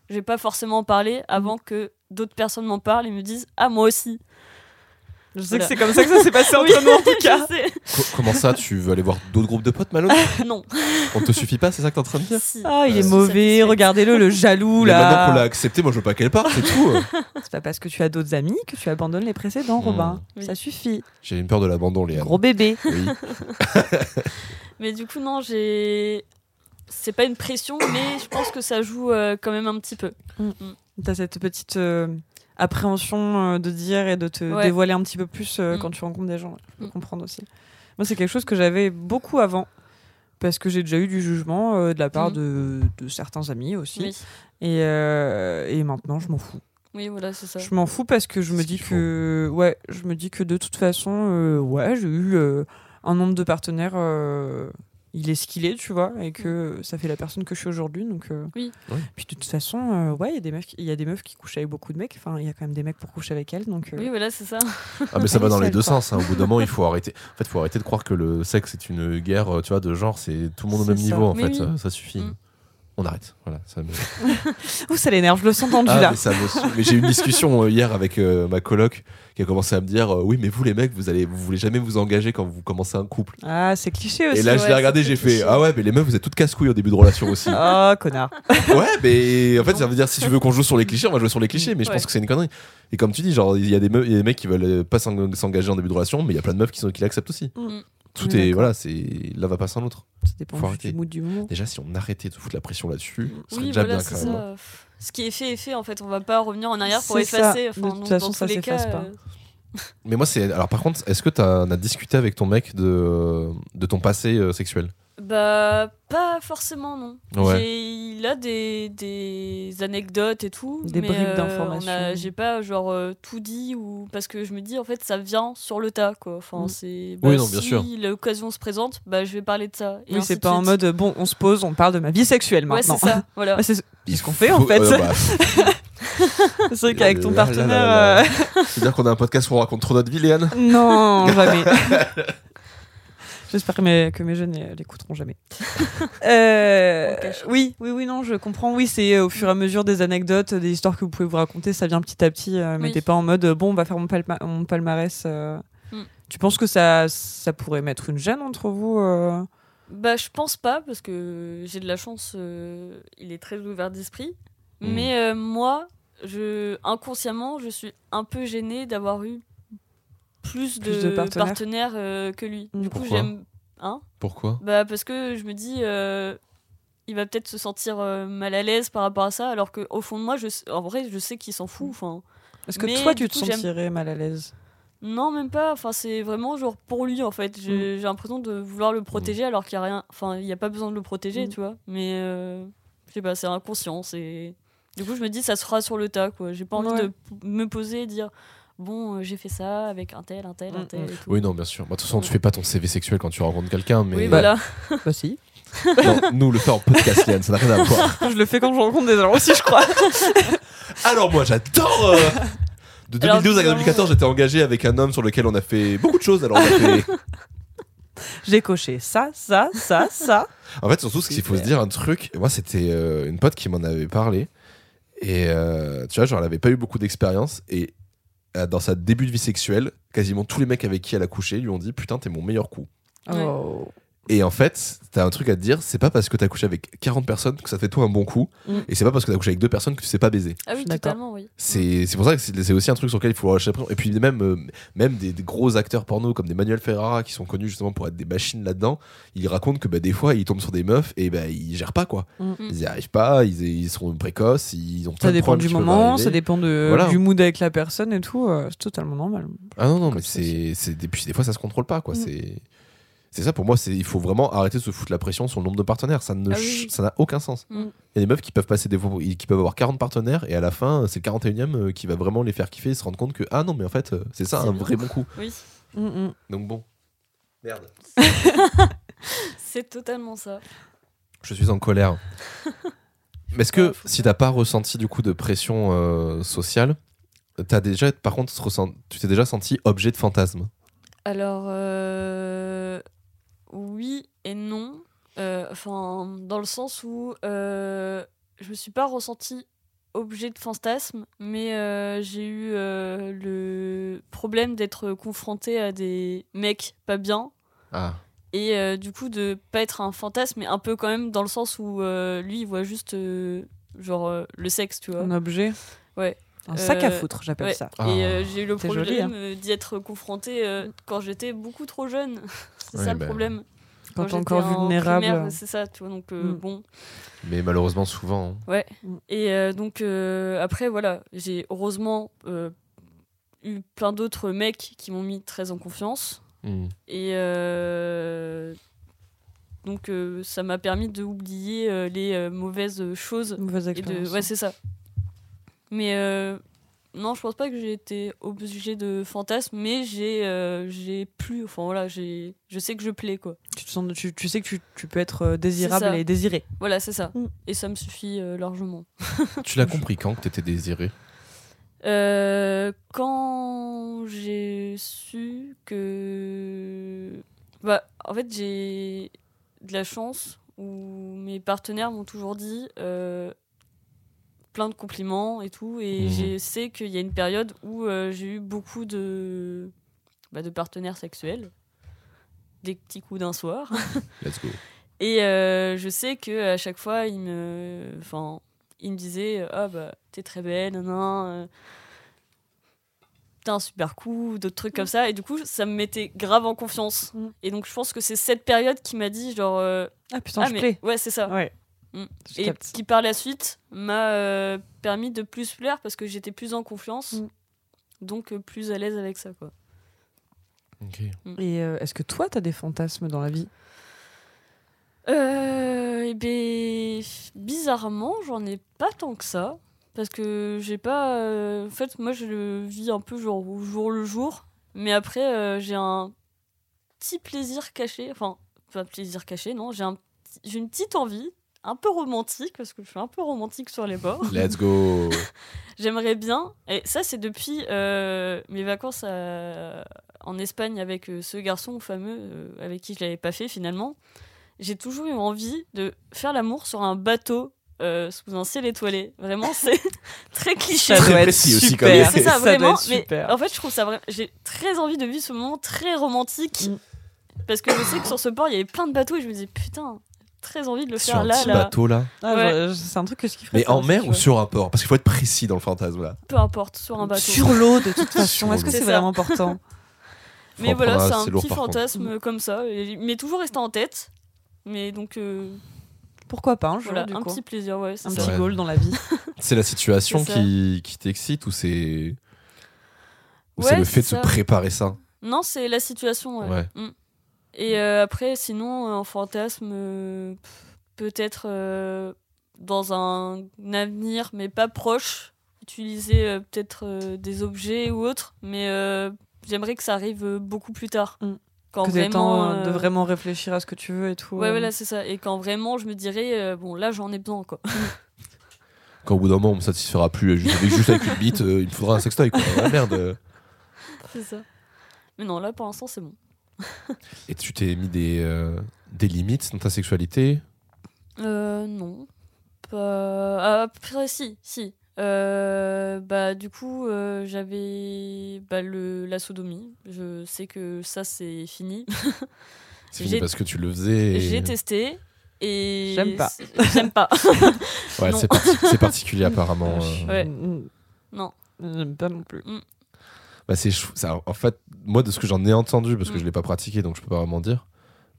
je vais pas forcément en parler avant que d'autres personnes m'en parlent et me disent Ah, moi aussi. Je sais Voilà. que c'est comme ça que ça s'est passé Oui, entre nous en tout cas. Co- comment ça, tu veux aller voir d'autres groupes de potes, Malone Non. On te suffit pas, c'est ça que t'es en train de dire Si. Ah, il Euh, est mauvais, regardez-le, le jaloux Mais maintenant qu'on l'a là. accepté, moi je veux pas qu'elle parte, c'est tout. C'est pas parce que tu as d'autres amis que tu abandonnes les précédents, Hmm. Robin. Oui. Ça suffit. J'ai une peur de l'abandon, Léa. Gros bébé. Oui. Mais du coup, non, j'ai. C'est pas une pression, mais je pense que ça joue euh, quand même un petit peu. T'as cette petite euh, appréhension euh, de dire et de te Ouais. dévoiler un petit peu plus euh, Mm. quand tu rencontres des gens. Je peux Mm. comprendre aussi. Moi, c'est quelque chose que j'avais beaucoup avant. Parce que j'ai déjà eu du jugement euh, de la part Mm. de, de certains amis aussi. Oui. Et, euh, et maintenant, je m'en fous. Oui, voilà, c'est ça. Je m'en fous parce que je me dis que ouais, je me dis que de toute façon, euh, ouais, j'ai eu euh, un nombre de partenaires, euh, il est ce qu'il est, tu vois, et que ça fait la personne que je suis aujourd'hui, donc. euh, Oui. Ouais. Puis de toute façon, euh, ouais, il y a des meufs, qui- il y a des meufs qui couchent avec beaucoup de mecs. Enfin, il y a quand même des mecs pour coucher avec elles, donc. euh, Oui, voilà, c'est ça. Ah mais ça va dans les deux quoi. sens. hein. Au bout d'un moment, il faut arrêter. En fait, faut arrêter de croire que le sexe est une guerre, euh, tu vois, de genre. C'est tout le monde au même ça. niveau. En fait, oui. ça, ça suffit. Mm. On arrête. Voilà. Ça me... Ouh, ça l'énerve, je le sens tendu Ah, là. mais ça me saoule. Mais j'ai eu une discussion euh, hier avec euh, ma coloc qui a commencé à me dire euh, oui, mais vous les mecs, vous allez, vous voulez jamais vous engager quand vous commencez un couple. Ah, c'est cliché aussi. Et là, je l'ai regardé, j'ai cliché. fait ah ouais, mais les meufs, vous êtes toutes casse-couilles au début de relation aussi. Oh, connard. Ouais, mais en fait, ça veut dire si tu veux qu'on joue sur les clichés, on va jouer sur les clichés, mais je Ouais. pense que c'est une connerie. Et comme tu dis, genre, il y, a des meufs- il y a des mecs qui veulent pas s'eng- s'engager en début de relation, mais il y a plein de meufs qui, sont, qui l'acceptent aussi. Mm. Tout est, voilà, c'est l'un va pas sans l'autre. Ça dépend Faut juste arrêter. du mood du moment. Déjà, si on arrêtait de foutre la pression là-dessus, ce serait Oui, déjà voilà, bien quand même. ça. Ce qui est fait est fait, en fait. On va pas revenir en arrière pour effacer. De toute façon, ça s'efface pas. Mais moi, c'est. Alors, par contre, est-ce que tu as, discuté avec ton mec de, de ton passé euh, sexuel? Bah, pas forcément, non. Ouais. Il a des, des anecdotes et tout. Des mais, bribes euh, d'informations. J'ai pas, genre, euh, tout dit ou. Parce que je me dis, en fait, ça vient sur le tas, quoi. Enfin, Mm. c'est. Oui, bah, non, bien si sûr. l'occasion se présente, bah, je vais parler de ça. Et Oui, c'est pas en mode bon, on se pose, on parle de ma vie sexuelle Ouais, maintenant. c'est ça, voilà. Ouais, c'est ce qu'on fait, en fait. euh, bah, c'est vrai qu'avec ton partenaire. là, euh, C'est-à-dire qu'on a un podcast où on raconte trop notre vie, Léane? Non, jamais. J'espère que mes, que mes jeunes euh, l'écouteront jamais. Euh, oui, oui, oui, non, je comprends. Oui, c'est au fur et à mesure des anecdotes, des histoires que vous pouvez vous raconter, ça vient petit à petit. euh, mais Oui. t'es pas en mode bon, on va faire mon, palma- mon palmarès. euh. Mm. Tu penses que ça, ça pourrait mettre une gêne entre vous euh? Bah, je pense pas, parce que j'ai de la chance, euh, il est très ouvert d'esprit. Mhm. Mais euh, moi, je, inconsciemment, je suis un peu gênée d'avoir eu plus de, Plus de partenaires. partenaires, euh, que lui. Du coup, Pourquoi j'aime. Hein? Pourquoi? Bah, Parce que je me dis, euh, il va peut-être se sentir euh, mal à l'aise par rapport à ça, alors qu'au fond de moi, je, en vrai, je sais qu'il s'en fout. Enfin, Est-ce que Mais toi, tu te coup, j'aime- sentirais mal à l'aise? Non, même pas. Enfin, c'est vraiment genre pour lui en fait. J'ai j'ai l'impression de vouloir le protéger alors qu'il y a rien. Enfin, il n'y a pas besoin de le protéger, Mm. tu vois. Mais euh, je sais pas, c'est inconscient. C'est. Du coup, je me dis, ça se fera sur le tas, quoi. J'ai pas envie Ouais. de me poser et dire, bon, euh, j'ai fait ça avec un tel, un tel, un Mm, tel. mm. Et tout. Oui, non, bien sûr. Bah, De toute façon, tu fais pas ton CV sexuel quand tu rencontres quelqu'un, mais. Oui, voilà. Bah si. Non, nous, le faire en podcast, Léane, ça n'a rien à voir. je le fais quand je rencontre des gens aussi, je crois. Alors, moi, j'adore euh, De Alors, 2012 à bizarrement, 2014, j'étais engagé avec un homme sur lequel on a fait beaucoup de choses. Alors, on a fait. J'ai coché ça, ça, ça, ça. En fait, surtout, ce qu'il faut se dire, un truc, moi, c'était euh, une pote qui m'en avait parlé. Et euh, tu vois, genre, elle avait pas eu beaucoup d'expérience. Et euh, dans sa début de vie sexuelle, quasiment tous les mecs avec qui elle a couché lui ont dit Putain, t'es mon meilleur coup. Ouais. Oh. Et en fait, t'as un truc à te dire c'est pas parce que t'as couché avec 40 personnes que ça fait toi un bon coup. Mm. Et c'est pas parce que t'as couché avec deux personnes que tu sais pas baiser. Ah oui, totalement, oui. C'est c'est pour ça que c'est c'est aussi un truc sur lequel il faut lâcher la pression. Et puis même, euh, même des, des gros acteurs porno comme des Manuel Ferrara qui sont connus justement pour être des machines là-dedans, ils racontent que bah, des fois ils tombent sur des meufs et bah, ils gèrent pas quoi. Mm. Ils y arrivent pas, ils, ils sont précoces, ils ont Ça dépend du moment, ça dépend de, Voilà. du mood avec la personne et tout. euh, c'est totalement normal. Ah non, non, mais Comme c'est. c'est- Et puis des fois ça se contrôle pas quoi. Mm. C'est. C'est ça pour moi, il faut vraiment arrêter de se foutre la pression sur le nombre de partenaires, ça ne Ah oui, ch- oui. ça n'a aucun sens. Mm. Il y a des meufs qui peuvent passer des fois qui peuvent avoir 40 partenaires et à la fin c'est le 41e euh, qui va vraiment les faire kiffer et se rendre compte que ah non mais en fait euh, c'est ça C'est un bien. vrai bon coup. Oui, Mm, mm. Donc bon. Merde. c'est totalement ça. Je suis en colère. Mais est-ce que Ah, si t'as pas ressenti du coup de pression euh, sociale, t'as déjà par contre tu t'es déjà senti objet de fantasme Alors, euh, oui et non. Euh, Enfin, dans le sens où euh, je me suis pas ressentie objet de fantasme, mais euh, j'ai eu euh, le problème d'être confrontée à des mecs pas bien. Ah, Et euh, du coup, de pas être un fantasme, mais un peu quand même dans le sens où euh, lui, il voit juste euh, genre euh, le sexe, tu vois. Un objet Ouais. Un sac à Euh, foutre, j'appelle Ouais. ça. Ah. Et euh, j'ai eu le problème joli, hein. d'y être confrontée euh, quand j'étais beaucoup trop jeune. c'est Ouais, ça le problème. Quand t'es j'étais encore en vulnérable. primaire, C'est ça, tu vois. Donc, euh, Mm. bon. mais malheureusement, souvent. hein. Et euh, donc, euh, après, voilà, j'ai heureusement euh, eu plein d'autres mecs qui m'ont mis très en confiance. Hmm. Et euh, donc, euh, ça m'a permis d'oublier euh, les euh, mauvaises choses. Mauvaise Et de... Ouais, c'est ça. Mais euh, non, je pense pas que j'ai été obligée de fantasme, mais j'ai euh, j'ai plus. Enfin voilà, j'ai je sais que je plais, quoi. tu, te sens, tu, tu sais que tu, tu peux être euh, désirable et désiré. Voilà, c'est ça. Mm. Et ça me suffit euh, largement. Tu l'as compris quand que t'étais désiré? Euh, quand j'ai su que. Bah, en fait, j'ai de la chance où mes partenaires m'ont toujours dit euh, plein de compliments et tout. Et Mhm. je sais qu'il y a une période où euh, j'ai eu beaucoup de, bah, de partenaires sexuels. Des petits coups d'un soir. Let's go. Et euh, je sais que à chaque fois, il me, enfin, il me disait ah bah t'es très belle, nan, euh, t'as un super coup, d'autres trucs comme ça. Et du coup, ça me mettait grave en confiance. Mm. Et donc, je pense que c'est cette période qui m'a dit genre euh, Ah putain, ah je mais plais. ouais c'est ça. Ouais. Mm. Et capte. qui par la suite m'a euh, permis de plus plaire parce que j'étais plus en confiance, Mm. donc euh, plus à l'aise avec ça quoi. Ok. Et euh, est-ce que toi, t'as des fantasmes dans la vie? Euh, eh ben, bizarrement, j'en ai pas tant que ça. Parce que j'ai pas. euh, En fait, moi, je le vis un peu genre au jour le jour. Mais après, euh, j'ai un petit plaisir caché. Enfin, pas plaisir caché, non. J'ai un une petite envie, un peu romantique, parce que je suis un peu romantique sur les bords. Let's go. J'aimerais bien, et ça c'est depuis euh, mes vacances à- en Espagne avec euh, ce garçon fameux euh, avec qui je l'avais pas fait finalement. J'ai toujours eu envie de faire l'amour sur un bateau euh, sous un ciel étoilé. Vraiment, c'est très cliché. Ça Très doit être précis aussi, super. quand même. C'est ça, Ça doit vraiment. être Mais super. en fait, je trouve ça vraiment. J'ai très envie de vivre ce moment très romantique. Mm. Parce que je sais que sur ce port, il y avait plein de bateaux et je me dis, putain, très envie de le Sur faire un là, petit là. bateau là. Ah, Ouais. C'est un truc que je kifferais. Mais en mer ou sur un port? Parce qu'il faut être précis dans le fantasme là. Peu importe, sur un bateau. Sur l'eau, de toute façon. Sur Est-ce que l'eau. c'est vraiment important? Mais voilà, c'est un, petit fantasme comme ça. M'est toujours resté en tête. Mais donc, euh, Pourquoi pas un jour, voilà, du un coup petit plaisir, ouais, c'est Un ça. petit goal dans la vie. C'est la situation qui, qui t'excite ou c'est. Ou c'est Ouais, le fait de se préparer ça? Non, c'est la situation, ouais. Ouais. Mm. Et euh, après, sinon, en fantasme, euh, peut-être euh, dans un avenir, mais pas proche, utiliser euh, peut-être euh, des objets ou autres, mais euh, j'aimerais que ça arrive euh, beaucoup plus tard. Mm. Quand que temps vraiment, euh, de euh, vraiment réfléchir à ce que tu veux et tout. Ouais, euh. voilà, c'est ça. Et quand vraiment, je me dirais, euh, bon, là, j'en ai besoin, quoi. Quand au bout d'un moment on me satisfera plus juste avec, juste avec une bite, euh, il me faudra un sextoy quoi. Ah, merde. c'est ça. Mais non, là, pour l'instant, c'est bon. Et tu t'es mis des, euh, des limites dans ta sexualité? Euh, non. Pas... Après, si, si. Euh, bah, du coup, euh, j'avais bah, le, la sodomie. Je sais que ça, c'est fini. C'est fini parce que tu le faisais. et- J'ai testé et. J'aime pas. J'aime pas. Ouais, c'est parti- c'est particulier apparemment. euh. Ouais. Mm, non. J'aime pas non plus. Bah, c'est ça, en fait, moi, de ce que j'en ai entendu, parce que Mm. je l'ai pas pratiqué, donc je peux pas vraiment dire,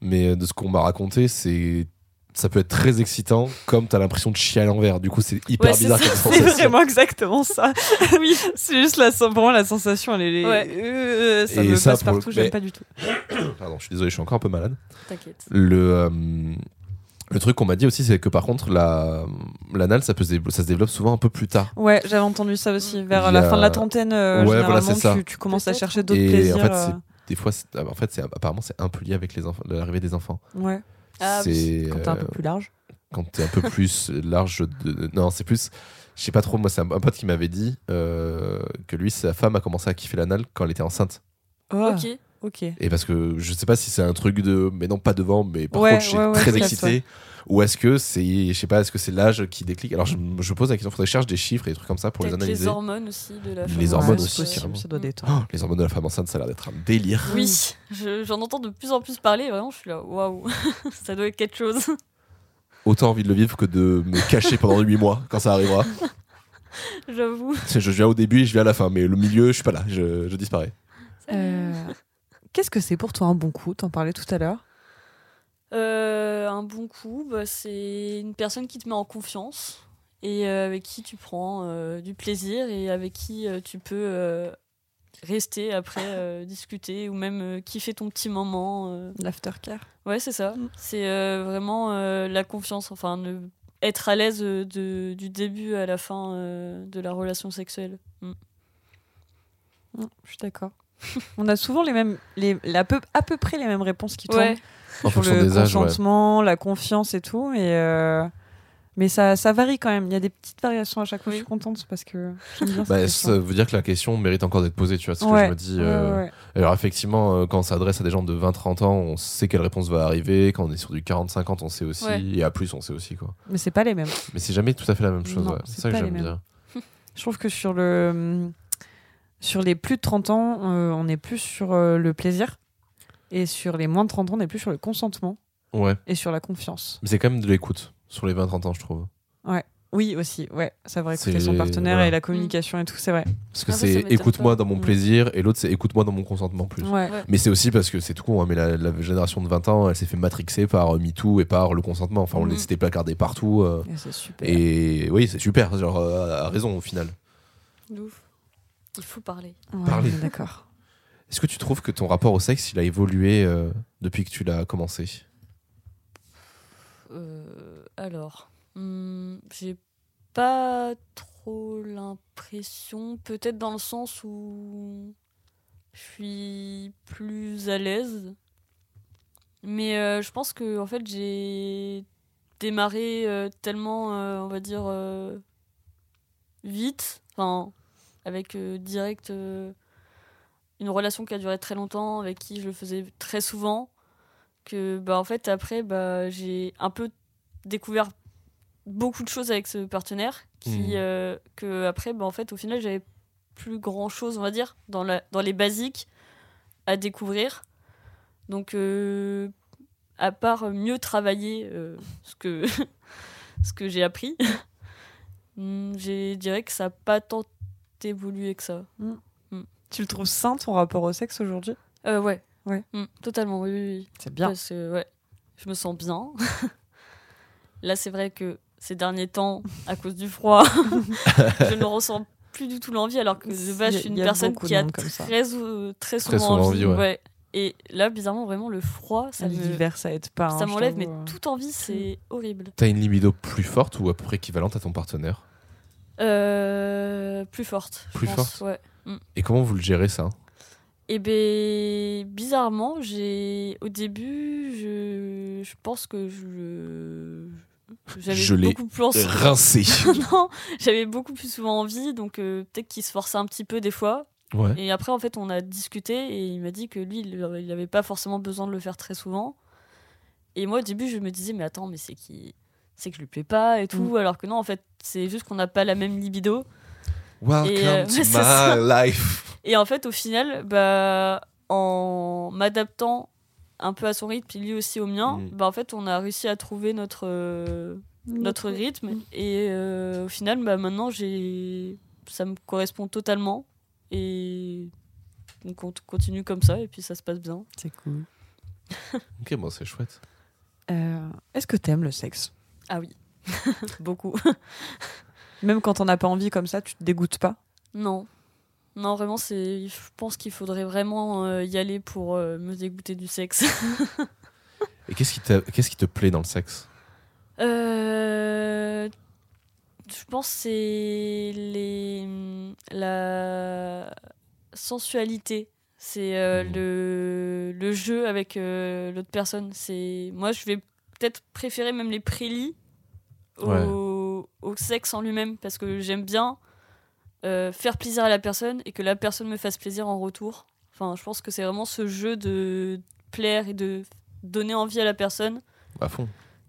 mais euh, de ce qu'on m'a raconté, c'est ça peut être très excitant, comme t'as l'impression de chier à l'envers. Du coup, c'est hyper Ouais, c'est bizarre C'est sensation. vraiment exactement ça. oui. C'est juste la, pour moi la sensation, elle est. Ouais. euh, ça Et me ça, passe partout, j'aime mais- pas du tout. Pardon, je suis désolé, je suis encore un peu malade. T'inquiète. Le, euh, le truc qu'on m'a dit aussi, c'est que par contre, la, l'anal, ça, peut se ça se développe souvent un peu plus tard. Ouais, j'avais entendu ça aussi. Vers la a- fin de la trentaine, euh, Ouais, voilà, généralement, c'est ça. tu, tu commences à chercher d'autres Et plaisirs. en fait, euh, c'est des fois, en fait, c'est apparemment, c'est un peu lié avec les enfants, l'arrivée des enfants. Ouais, Ah c'est quand t'es un euh, peu plus large. quand t'es un peu plus large de... non c'est plus je sais pas trop moi c'est un, un pote qui m'avait dit euh, que lui sa femme a commencé à kiffer l'anal quand elle était enceinte Oh. Ok. Ok. Et parce que je sais pas si c'est un truc de. Mais non, pas devant, mais par Ouais, contre, je suis ouais, ouais, très excité. Ou est-ce que c'est. Je sais pas, est-ce que c'est l'âge qui déclic? Alors je, je pose la question, faudrait que je cherche des chiffres et des trucs comme ça pour les analyser. les hormones aussi de la Les femme hormones enceinte, aussi, possible, ça doit détendre. Oh, les hormones de la femme enceinte, ça a l'air d'être un délire. Oui, je- j'en entends de plus en plus parler. Vraiment, je suis là, waouh, ça doit être quelque chose. Autant envie de le vivre que de me cacher pendant 8 mois quand ça arrivera. J'avoue. Je viens au début et je viens à la fin, mais le milieu, je suis pas là, je, je disparais. Euh, Qu'est-ce que c'est pour toi un bon coup? T'en parlais tout à l'heure. Euh, un bon coup, bah, c'est une personne qui te met en confiance et euh, avec qui tu prends euh, du plaisir et avec qui tu peux rester après, discuter ou même kiffer ton petit moment. L'aftercare. Ouais, c'est ça. Mm. C'est vraiment la confiance, enfin, ne- être à l'aise de, du début à la fin de la relation sexuelle. Mm. Mm, Je suis d'accord. On a souvent les mêmes, les, la peu, à peu près les mêmes réponses qui tombent Ouais, En sur le des âges, ouais. consentement, la confiance et tout. Et euh, mais ça, ça varie quand même. Il y a des petites variations à chaque fois. Oui. Je suis contente parce que bien Bah, ça veut dire que la question mérite encore d'être posée, tu vois, ce Ouais, que je me dis. euh, ouais. Alors effectivement, euh, quand on s'adresse à des gens de 20-30 ans, on sait quelle réponse va arriver. Quand on est sur du 40-50, on sait aussi. Ouais. Et à plus, on sait aussi. quoi. Mais c'est pas les mêmes. Mais c'est jamais tout à fait la même chose. C'est ça que j'aime bien. Je trouve que sur le sur les plus de 30 ans, euh, on est plus sur euh, le plaisir. Et sur les moins de 30 ans, on est plus sur le consentement Ouais. et sur la confiance. Mais c'est quand même de l'écoute sur les 20-30 ans, je trouve. Oui, aussi, ouais. Ça va écouter son partenaire voilà. et la communication et tout, c'est vrai. Parce que Ah ouais, c'est écoute-moi dans mon Mm. plaisir et l'autre c'est écoute-moi dans mon consentement plus. Ouais. Ouais. Mais c'est aussi parce que c'est tout con, hein, mais la, la génération de 20 ans, elle s'est fait matrixer par euh, MeToo et par le consentement. Enfin, on Mhm. les placardés partout. euh, Et c'est super. et oui, c'est super, genre, euh, a raison au final. ouf. Il faut parler. Ouais, Parler. D'accord. Est-ce que tu trouves que ton rapport au sexe, il a évolué euh, depuis que tu l'as commencé? Euh, alors, hmm, j'ai pas trop l'impression, peut-être dans le sens où je suis plus à l'aise. Mais euh, je pense que en fait j'ai démarré euh, tellement, euh, on va dire, euh, vite, enfin, avec euh, direct euh, une relation qui a duré très longtemps, avec qui je le faisais très souvent, que bah, en fait après bah, j'ai un peu découvert beaucoup de choses avec ce partenaire qui Mhm. euh, que après bah, en fait au final j'avais plus grand chose on va dire dans la dans les basiques à découvrir donc euh, à part mieux travailler euh, ce que ce que j'ai appris je dirais que ça n'a pas tant évolué que ça Tu le trouves sain ton rapport au sexe aujourd'hui? Euh, ouais Ouais. Hmm, totalement oui, oui, oui. C'est bien. Parce que, ouais, je me sens bien. Là, c'est vrai que ces derniers temps, à cause du froid, je ne ressens plus du tout l'envie, alors que de base, je suis une personne qui a très, euh, très souvent, souvent envie. envie, ouais. Et là, bizarrement, vraiment, le froid, ça me- L'hiver, ça aide pas. hein, ça je m'enlève, mais euh. toute envie, c'est horrible. T'as une libido plus forte ou à peu près équivalente à ton partenaire? Euh, plus forte. Plus pense, forte ouais. Et comment vous le gérez ça? Et ben bizarrement, j'ai au début, je, je pense que je j'avais beaucoup plus Rincé. non, j'avais beaucoup plus souvent envie, donc euh, peut-être qu'il se forçait un petit peu des fois. Ouais. Et après, en fait, on a discuté et il m'a dit que lui, il n'avait pas forcément besoin de le faire très souvent. Et moi, au début, je me disais, mais attends, mais c'est qui? C'est que je lui plais pas et tout, alors que non, en fait, c'est juste qu'on n'a pas la même libido. Welcome Et, euh, to my c'est ça. life. Et en fait, au final, bah, en m'adaptant un peu à son rythme, puis lui aussi au mien, Mm. bah, en fait, on a réussi à trouver notre, euh, notre rythme. Mm. Et euh, au final, bah, maintenant, j'ai... ça me correspond totalement. Et donc, on continue comme ça, et puis ça se passe bien. C'est cool. Ok, bon, c'est chouette. Euh, Est-ce que t'aimes le sexe? Ah oui, beaucoup. Même quand on n'a pas envie comme ça, tu te dégoûtes pas? Non. Non, vraiment, c'est... je pense qu'il faudrait vraiment euh, y aller pour euh, me dégoûter du sexe. Et qu'est-ce qui, qu'est-ce qui te plaît dans le sexe? Euh, je pense que c'est les la sensualité. C'est euh, Mhm. le, le jeu avec euh, l'autre personne. C'est moi je vais peut-être préférer même les prélits au, au sexe en lui-même parce que j'aime bien euh, faire plaisir à la personne et que la personne me fasse plaisir en retour. Enfin, je pense que c'est vraiment ce jeu de plaire et de donner envie à la personne À fond.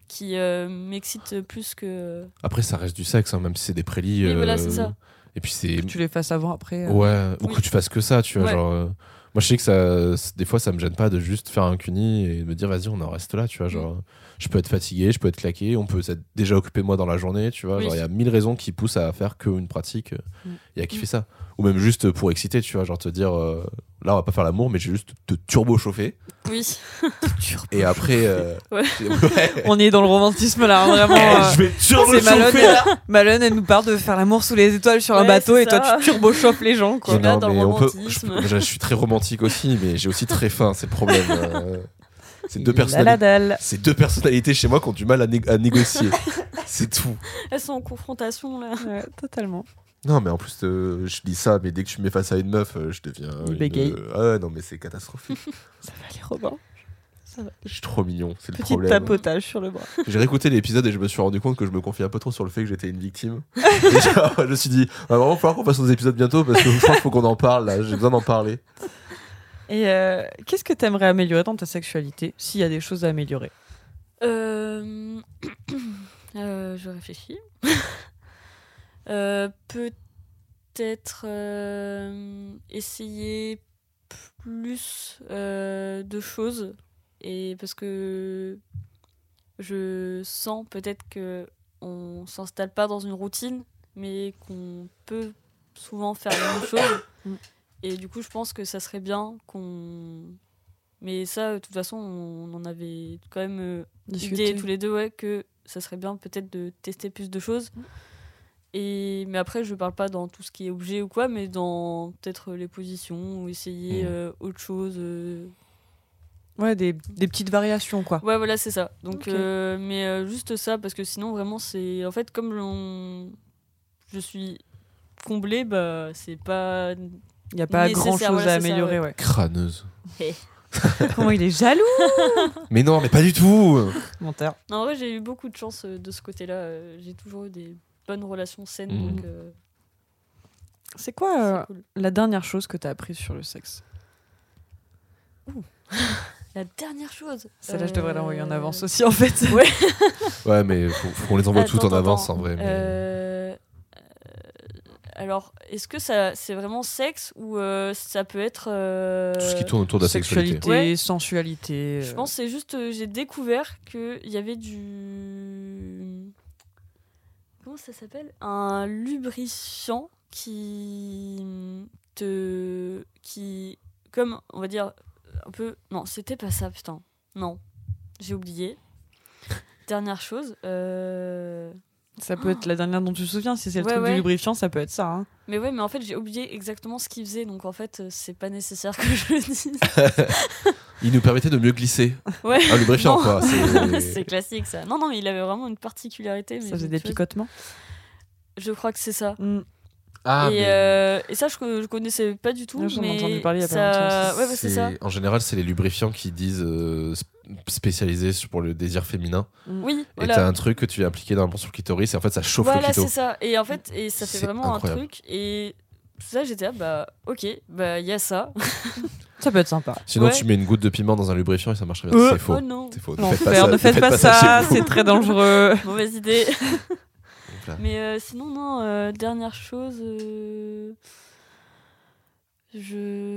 qui euh, m'excite plus que. Après, ça reste du sexe, hein, même si c'est des prélis. Oui, voilà, euh, c'est ça. Et puis c'est. Que tu les fasses avant, après. euh. Ouais, ou Oui. que tu fasses que ça, tu vois. Ouais. Genre, euh, moi, je sais que ça, des fois, ça me gêne pas de juste faire un cuni et de me dire, vas-y, on en reste là, tu vois. Mm. Genre, je peux être fatigué, je peux être claqué, on peut s'être déjà occupé moi dans la journée, tu vois. Oui. Genre, il y a mille raisons qui poussent à faire qu'une pratique Mm. et à kiffer Mm. ça. Ou même juste pour exciter, tu vois. Genre, te dire, euh, là, on va pas faire l'amour, mais j'ai juste te turbo chauffer. Oui. Et après. euh, Ouais. ouais. On est dans le romantisme là, hein, vraiment. euh, je vais turbo chauffer là. Malone, elle nous parle de faire l'amour sous les étoiles sur un bateau et toi tu turbo-chauffes les gens quoi. Je suis là dans le on peut- romantisme. je, je suis très romantique aussi, mais j'ai aussi très faim, c'est le problème. euh, c'est deux personnalités. C'est deux personnalités chez moi qui ont du mal à, né- à négocier. c'est tout. Elles sont en confrontation là. Ouais, totalement. Non, mais en plus, euh, je dis ça, mais dès que tu me mets face à une meuf, euh, je deviens. Il une- bégaye. Ah ouais, non, mais c'est catastrophique. Ça va aller Robin. Je suis trop mignon, c'est le Petit problème. tapotage sur le bras. J'ai réécouté l'épisode et je me suis rendu compte que je me confiais un peu trop sur le fait que j'étais une victime. genre, je me suis dit, va vraiment falloir qu'on fasse nos épisodes bientôt parce que je crois qu'il faut qu'on en parle là, j'ai besoin d'en parler. Et euh, qu'est-ce que t'aimerais améliorer dans ta sexualité s'il y a des choses à améliorer? Euh... euh, je réfléchis. Euh, Peut-être euh, essayer plus euh, de choses. Et parce que je sens peut-être que on s'installe pas dans une routine mais qu'on peut souvent faire la même chose. Mm. et du coup je pense que ça serait bien qu'on mais ça de toute façon on en avait quand même idée tous les deux ouais que ça serait bien peut-être de tester plus de choses et mais après je parle pas dans tout ce qui est objet ou quoi mais dans peut-être les positions ou essayer Mhm. euh, autre chose euh. Ouais, des, des petites variations quoi. ouais voilà c'est ça donc Ok. euh, mais euh, juste ça parce que sinon vraiment c'est en fait comme je suis comblée bah c'est pas Il n'y a pas Nécessaire, grand chose voilà, à c'est ça, améliorer, ouais. Crâneuse. Comment il est jaloux Mais non, mais pas du tout Menteur. Non, en vrai, j'ai eu beaucoup de chance euh, de ce côté-là. Euh, J'ai toujours eu des bonnes relations saines, Mhm. donc euh, C'est quoi euh, cool. la dernière chose que t'as apprise sur le sexe? La dernière chose. Celle-là, je devrais l'envoyer en euh, avance aussi en fait. Ouais. Ouais, mais faut, faut qu'on les envoie toutes en avance en vrai. mais- Euh, alors, est-ce que ça, c'est vraiment sexe ou euh, ça peut être. euh, Tout ce qui tourne autour de la sexualité. Sexualité, Ouais. sensualité. Je pense que c'est juste, j'ai découvert qu'il y avait du. Comment ça s'appelle? Un lubrifiant qui te. qui. Comme, on va dire, un peu. Non, c'était pas ça, putain. Non, j'ai oublié. Dernière chose. euh, Ça peut être la dernière dont tu te souviens. Si c'est le Ouais, truc ouais. du lubrifiant, ça peut être ça. hein. Mais ouais, mais en fait, j'ai oublié exactement ce qu'il faisait, donc en fait, euh, c'est pas nécessaire que je le dise. Il nous permettait de mieux glisser. Ouais. Un lubrifiant, Non. quoi. c'est- classique ça. Non, non, mais il avait vraiment une particularité. Mais Ça faisait des picotements. Je crois que c'est ça. Mm. Ah, et, mais euh, et ça, je, je connaissais pas du tout. J'en ai entendu parler il y a pas longtemps Ouais, ça. En général, c'est les lubrifiants qui disent euh, sp- spécialisés pour le désir féminin. Oui, Et t'as voilà. un truc que tu as appliqué normalement sur le clitoris et en fait ça chauffe Voilà, le clito. c'est ça. Et en fait, et ça fait vraiment incroyable. un truc. Et ça, j'étais là, bah, ok, bah, il y a ça. Ça peut être sympa. Sinon, Ouais. tu mets une goutte de piment dans un lubrifiant et ça marche très bien. Euh. C'est faux. Oh non, C'est faux. Ne L'enfer, faites pas ça. ne faites pas ça, c'est très dangereux. mauvaise idée. Là, Mais euh, sinon, non, euh, dernière chose. euh,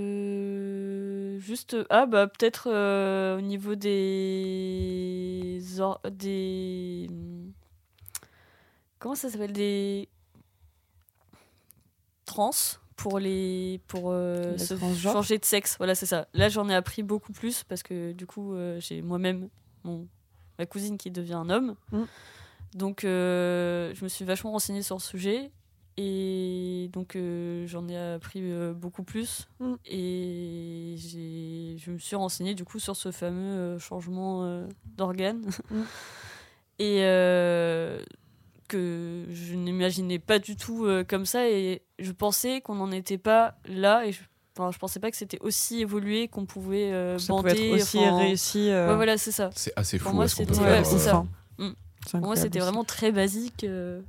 Je. Juste. Ah, bah, peut-être euh, au niveau des. or- des. Comment ça s'appelle Des. Trans pour les. Pour euh, se changer de sexe. Voilà, c'est ça. Là, j'en ai appris beaucoup plus parce que du coup, euh, j'ai moi-même mon. Ma cousine qui devient un homme. Mm. Donc, euh, je me suis vachement renseignée sur le sujet. Et donc, euh, j'en ai appris euh, beaucoup plus. Mm. Et j'ai- je me suis renseignée du coup sur ce fameux euh, changement euh, d'organes. Mm. Et euh, que je n'imaginais pas du tout euh, comme ça. Et je pensais qu'on n'en était pas là. Et je, enfin, je pensais pas que c'était aussi évolué qu'on pouvait euh, Ça bander. être aussi enfin, réussi. euh, ouais, voilà, c'est ça. C'est assez Pour fou moi, c'était- ouais, c'est euh. ça. Mm. Pour moi, c'était vraiment très basique. euh.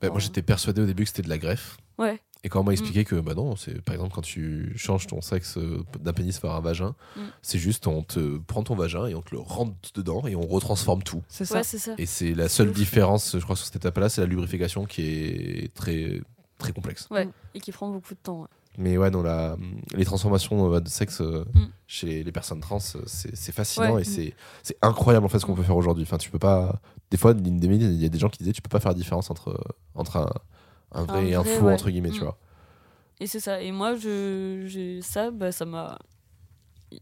Bah, moi, j'étais persuadé au début que c'était de la greffe. Ouais. Et quand on m'a expliqué que, bah non, c'est par exemple quand tu changes ton sexe euh, d'un pénis vers un vagin, Mm. c'est juste on te prend ton vagin et on te le rentre dedans et on retransforme tout. C'est ça. Ouais, c'est ça. Et c'est la seule différence, je crois, sur cette étape-là, c'est la lubrification qui est très, très complexe. Ouais, et qui prend beaucoup de temps. Mais ouais, non, la, les transformations euh, de sexe euh, Mm. chez les personnes trans, euh, c'est c'est fascinant Ouais. et c'est c'est incroyable en fait ce qu'on Mm. peut faire aujourd'hui. Enfin, tu peux pas. Des fois, il y a des gens qui disaient tu peux pas faire la différence entre, entre un, un vrai Un et un vrai, faux, ouais. entre guillemets, tu Mm. vois. Et c'est ça. Et moi, je, ça, bah, ça m'a,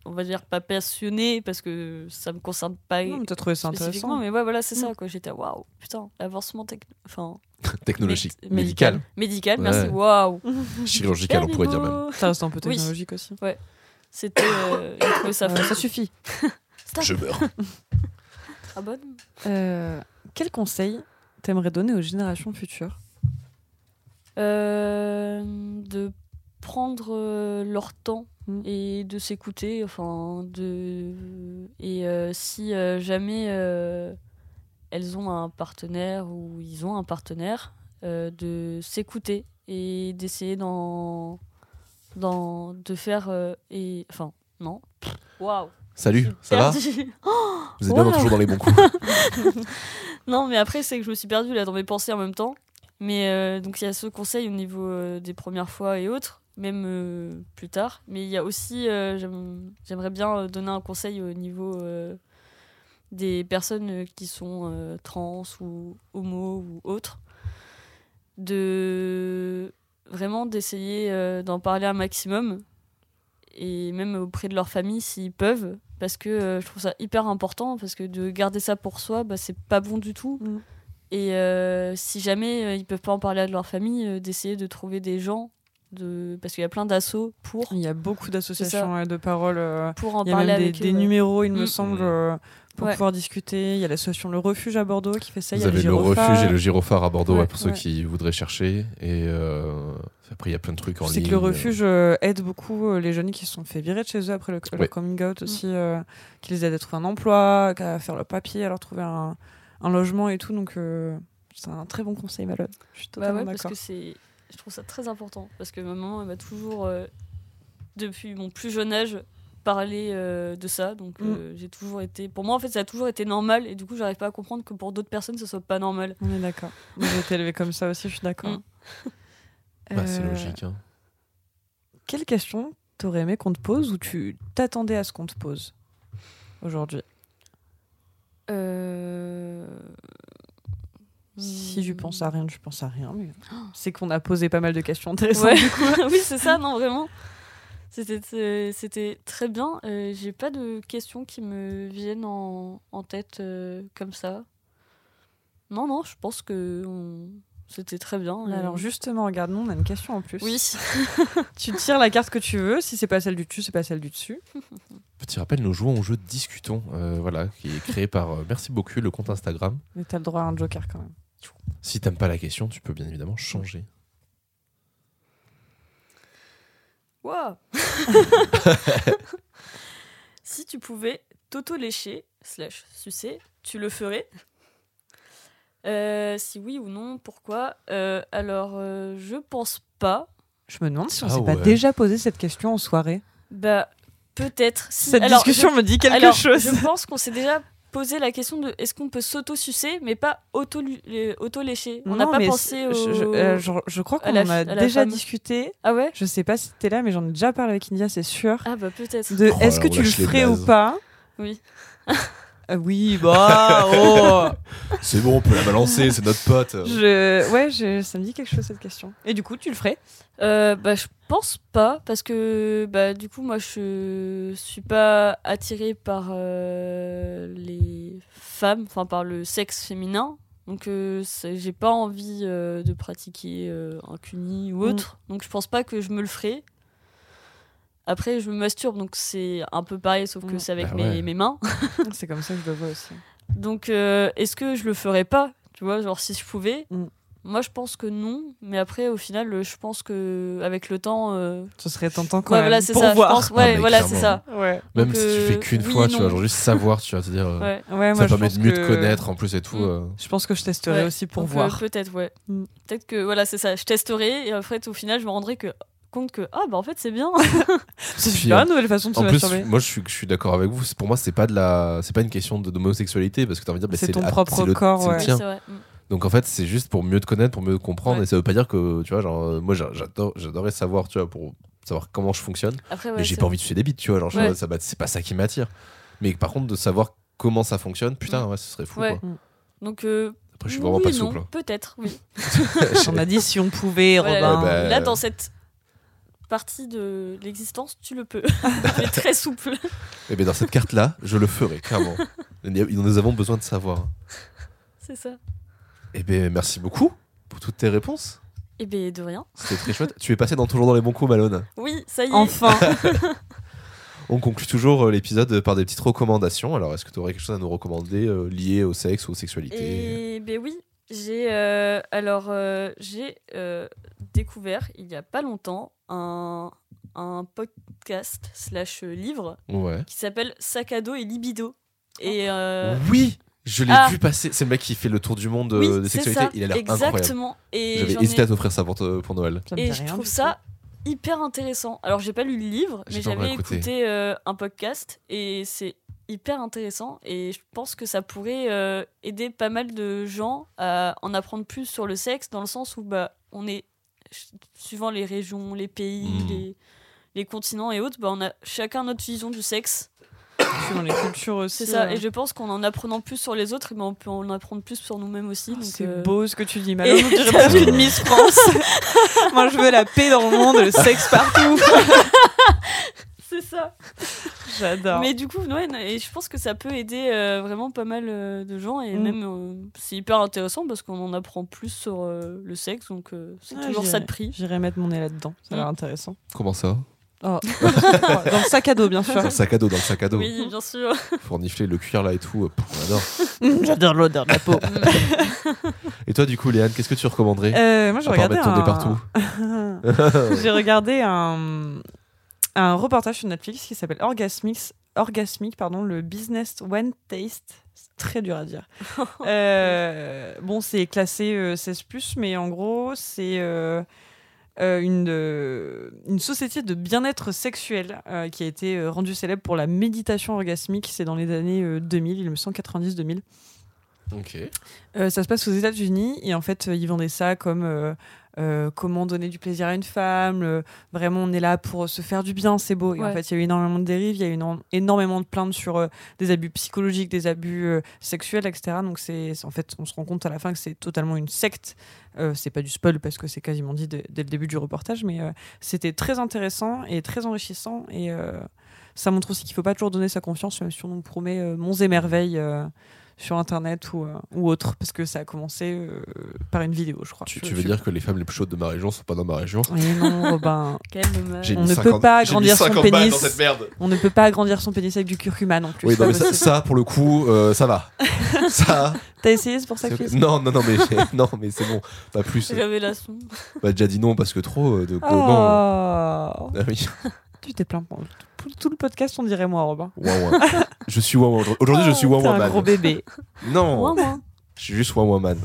on va dire, pas passionné parce que ça me concerne pas Non, mais T'as trouvé ça intéressant. Mais ouais, voilà, c'est Mm. ça. Quoi. J'étais waouh, putain, avancement techno... enfin, Technologique. Mé- médical. médical, Ouais. merci, waouh. Chirurgical, on pourrait dire même. Ça reste un peu Oui. technologique aussi. C'était, euh, ça Euh, ça suffit. Stop. Je meurs. Ah bonne Euh, quel conseil t'aimerais donner aux générations futures? Euh, de prendre leur temps Mm. et de s'écouter enfin de et euh, si euh, jamais euh, elles ont un partenaire ou ils ont un partenaire euh, de s'écouter et d'essayer d'en d'en de faire euh, et enfin non waouh Salut, ça va? Perdu. Vous êtes bien toujours dans les bons coups. Non, mais après, c'est que je me suis perdue là dans mes pensées en même temps. Mais euh, donc, il y a ce conseil au niveau des premières fois et autres, même plus tard. Mais il y a aussi, j'aime- j'aimerais bien donner un conseil au niveau des personnes euh, qui sont euh, trans ou homo ou autres. De vraiment d'essayer euh, d'en parler un maximum et même auprès de leur famille s'ils peuvent parce que euh, je trouve ça hyper important parce que de garder ça pour soi bah, c'est pas bon du tout Mm. et euh, si jamais euh, ils peuvent pas en parler à de leur famille euh, d'essayer de trouver des gens de parce qu'il y a plein d'assauts pour Il y a beaucoup d'associations et de paroles. euh, pour en Il y a parler même des, avec des eux, ouais. numéros, il me Mm. semble, Mm. Euh, pour Ouais. pouvoir discuter. Il y a l'association Le Refuge à Bordeaux qui fait ça. il y a avez le refuge et le gyrophare à Bordeaux Ouais, ouais, pour ceux ouais. qui voudraient chercher. Et euh, après, il y a plein de trucs en ligne. sais que le refuge euh, aide beaucoup euh, les jeunes qui se sont fait virer de chez eux après le, leur coming out aussi, euh, qui les aide à trouver un emploi, à faire le papier, à leur trouver un, un logement et tout. Donc, euh, c'est un très bon conseil, Malone. Je suis Bah totalement ouais, parce que c'est je trouve ça très important parce que ma maman elle m'a toujours euh, depuis mon plus jeune âge parlé euh, de ça donc Mm. euh, j'ai toujours été pour moi en fait ça a toujours été normal et du coup j'arrive pas à comprendre que pour d'autres personnes ce soit pas normal On est d'accord. J'ai été élevée comme ça aussi, je suis d'accord. Mm. Bah, c'est Euh, logique. hein. Quelle question t'aurais aimé qu'on te pose ou tu t'attendais à ce qu'on te pose aujourd'hui? Euh, Si je hmm. pense à rien, je pense à rien. Mais c'est qu'on a posé pas mal de questions intéressantes. Ouais. oui, c'est ça, non, vraiment. C'était euh, c'était très bien. Euh, J'ai pas de questions qui me viennent en, en tête euh, comme ça. Non, non, je pense que on- c'était très bien. Mais Euh, Alors justement, regarde, nous on a une question en plus. oui. Tu tires la carte que tu veux. Si c'est pas celle du dessus, c'est pas celle du dessus. Petit rappel, nous jouons au jeu Discutons, euh, voilà, qui est créé par euh, Merci beaucoup, le compte Instagram. Mais t'as le droit à un joker quand même. Si t'aimes pas la question, tu peux bien évidemment changer. Waouh Si tu pouvais t'auto-lécher, slash sucer, tu le ferais? Euh, Si oui ou non, pourquoi? Euh, Alors, euh, je pense pas. Je me demande si on Ah s'est pas déjà posé cette question en soirée. Bah, peut-être. Si. Cette Alors, discussion je- me dit quelque alors, chose. Je pense qu'on s'est déjà posé la question de est-ce qu'on peut s'auto-sucer, mais pas auto- les- auto-lécher. On n'a pas pensé au. je, je- euh, je- je crois qu'on en a déjà femme. discuté. Ah ouais? Je sais pas si t'es là, mais j'en ai déjà parlé avec India, c'est sûr. Ah bah peut-être. De Oh, est-ce que tu le ferais ou pas? Oui. Euh, Oui, bah, oh. C'est bon, on peut la balancer, c'est notre pote. Je... Ouais, je... ça me dit quelque chose cette question. Et du coup, tu le ferais Euh, bah, je pense pas, parce que bah, du coup, moi, je suis pas attirée par euh, les femmes, enfin par le sexe féminin. Donc, euh, j'ai pas envie euh, de pratiquer euh, un cuni ou autre. Donc, je pense pas que je me le ferai. Après, je me masturbe, donc c'est un peu pareil, sauf que Mm. c'est avec Bah mes, ouais. mes mains. C'est comme ça que je le vois aussi. Donc, euh, est-ce que je le ferais pas Tu vois, genre si je pouvais? Mm. Moi, je pense que non, mais après, au final, euh, je pense que avec le temps, euh, Ce serait tentant quand ouais, même. voilà, c'est pour ça. je voir. pense- ouais, mais voilà, c'est ça. Ouais. Même Donc, si tu euh, fais qu'une oui fois, tu vas genre juste savoir, tu vas te dire. euh, Ouais. Ouais, moi, ça permet de mieux que- te connaître en plus et tout. Mm. euh. Je pense que je testerai Ouais. aussi pour Donc, euh, voir. Peut-être, ouais. Peut-être que voilà, c'est ça. Je testerai et en fait, au final, je me rendrai que, compte que ah bah en fait c'est bien. C'est une nouvelle façon de se En plus, masturber. moi je suis, je suis d'accord avec vous. Pour moi, c'est pas de la, c'est pas une question de- d'homosexualité parce que t'as envie de dire, bah, C'est ton la- propre le- corps, ouais. Oui, tien. vrai. Mm. Donc en fait, c'est juste pour mieux te connaître, pour mieux te comprendre. Ouais. Et ça veut pas dire que, tu vois, genre, moi j'a- j'adore, j'adorais savoir, tu vois, pour savoir comment je fonctionne. Après, ouais, mais j'ai pas envie de sucer des bites, tu vois. Genre, je- Ouais. ça, m'a- c'est pas ça qui m'attire. Mais par contre, de savoir comment ça fonctionne, putain, ouais, ce serait fou. Ouais. Quoi. Donc euh, Après, je suis oui, vraiment pas non, souple. hein. Peut-être, oui. On a dit si on pouvait, Voilà. Robin. Bah, Là, dans cette partie de l'existence, tu le peux. tu es très souple. Et bien dans cette carte-là, je le ferai, clairement. Nous avons besoin de savoir. C'est ça. Et bien merci beaucoup pour toutes tes réponses. Et ben de rien. C'était très chouette. Tu es passé dans toujours dans les bons coups, Malone. Oui, ça y est. Enfin. On conclut toujours euh, l'épisode par des petites recommandations. Alors, est-ce que tu aurais quelque chose à nous recommander euh, lié au sexe ou aux sexualités Et ben oui, j'ai euh, alors euh, j'ai euh, découvert il y a pas longtemps un un podcast slash livre Ouais. qui s'appelle Sac à dos et libido. Et euh, Oui, je l'ai ah. vu passer. C'est le mec qui fait le tour du monde oui, euh, des sexualités. ça, Il a l'air incroyable. exactement. Et J'avais hésité ai- à t'offrir ça pour, te- pour Noël. Et je trouve ça hyper intéressant. Alors, j'ai pas lu le livre, mais j'avais écouté. euh, un podcast et c'est hyper intéressant. Et je pense que ça pourrait euh, aider pas mal de gens à en apprendre plus sur le sexe, dans le sens où bah, on est, suivant les régions, les pays, Mm. les, les continents et autres, bah, on a chacun notre vision du sexe. Suivant les cultures aussi. C'est ça. Et je pense qu'en en apprenant plus sur les autres, eh ben, on peut en apprendre plus sur nous-mêmes aussi. C'est euh, beau ce que tu dis. Et- On dirait presque une Miss France. Moi, je veux la paix dans le monde, le sexe partout. C'est ça. J'adore. Mais du coup, ouais, et je pense que ça peut aider euh, vraiment pas mal euh, de gens et Mm. même euh, c'est hyper intéressant parce qu'on en apprend plus sur euh, le sexe donc euh, c'est Ah, toujours ça j'irai- de prix. J'irai mettre mon nez là-dedans. Ça a l'air Mm. intéressant. Comment ça? Dans le sac à dos, bien sûr. Dans le sac à dos, dans le sac à dos. Oui, bien sûr. Pour renifler le cuir là et tout. euh, on adore. J'adore l'odeur de la peau. Et toi, du coup, Léane, qu'est-ce que tu recommanderais Euh, moi, j'ai regardé un... partout. j'ai regardé un... un reportage sur Netflix qui s'appelle Orgasmix, Orgasmic, pardon, le Business One Taste. C'est très dur à dire. Euh, bon, c'est classé euh, 16+, mais en gros, c'est euh, euh, une, une société de bien-être sexuel qui a été rendue célèbre pour la méditation orgasmique. C'est dans les années euh, 2000, il me semble 90-2000. Euh, ça se passe aux États-Unis et en fait, ils vendaient ça comme euh, euh, comment donner du plaisir à une femme. le- vraiment, on est là pour se faire du bien, c'est beau. Et en fait, il y a eu énormément de dérives, il y a eu éno- énormément de plaintes sur euh, des abus psychologiques, des abus euh, sexuels, etc. Donc, c'est en fait, on se rend compte à la fin que c'est totalement une secte. Euh, c'est pas du spoil parce que c'est quasiment dit dès, dès le début du reportage, mais euh, c'était très intéressant et très enrichissant. Et euh, ça montre aussi qu'il faut pas toujours donner sa confiance, même si on nous promet euh, monts et merveilles. Sur internet ou, euh, ou autre parce que ça a commencé euh, par une vidéo je crois Tu, Je- tu veux je- dire que les femmes les plus chaudes de ma région sont pas dans ma région? Oui, non Robin On ne peut 50 pas agrandir son 50 balles pénis. dans cette merde. on ne peut pas agrandir son pénis avec du curcuma non plus Oui, non, mais ça, pour le coup, euh, ça va. ça. t'as essayé c'est pour ça que tu Non, non, non, mais, non, mais c'est bon. Pas plus. Révélation. Bah, déjà dit non parce que trop. de, oh, non. Ah oui. tu t'es plaint tout, le podcast on dirait moi Robin. Je suis ouin. Aujourd'hui, je suis ouin, Oh, ouin un man. gros bébé Non, je suis juste ouin man.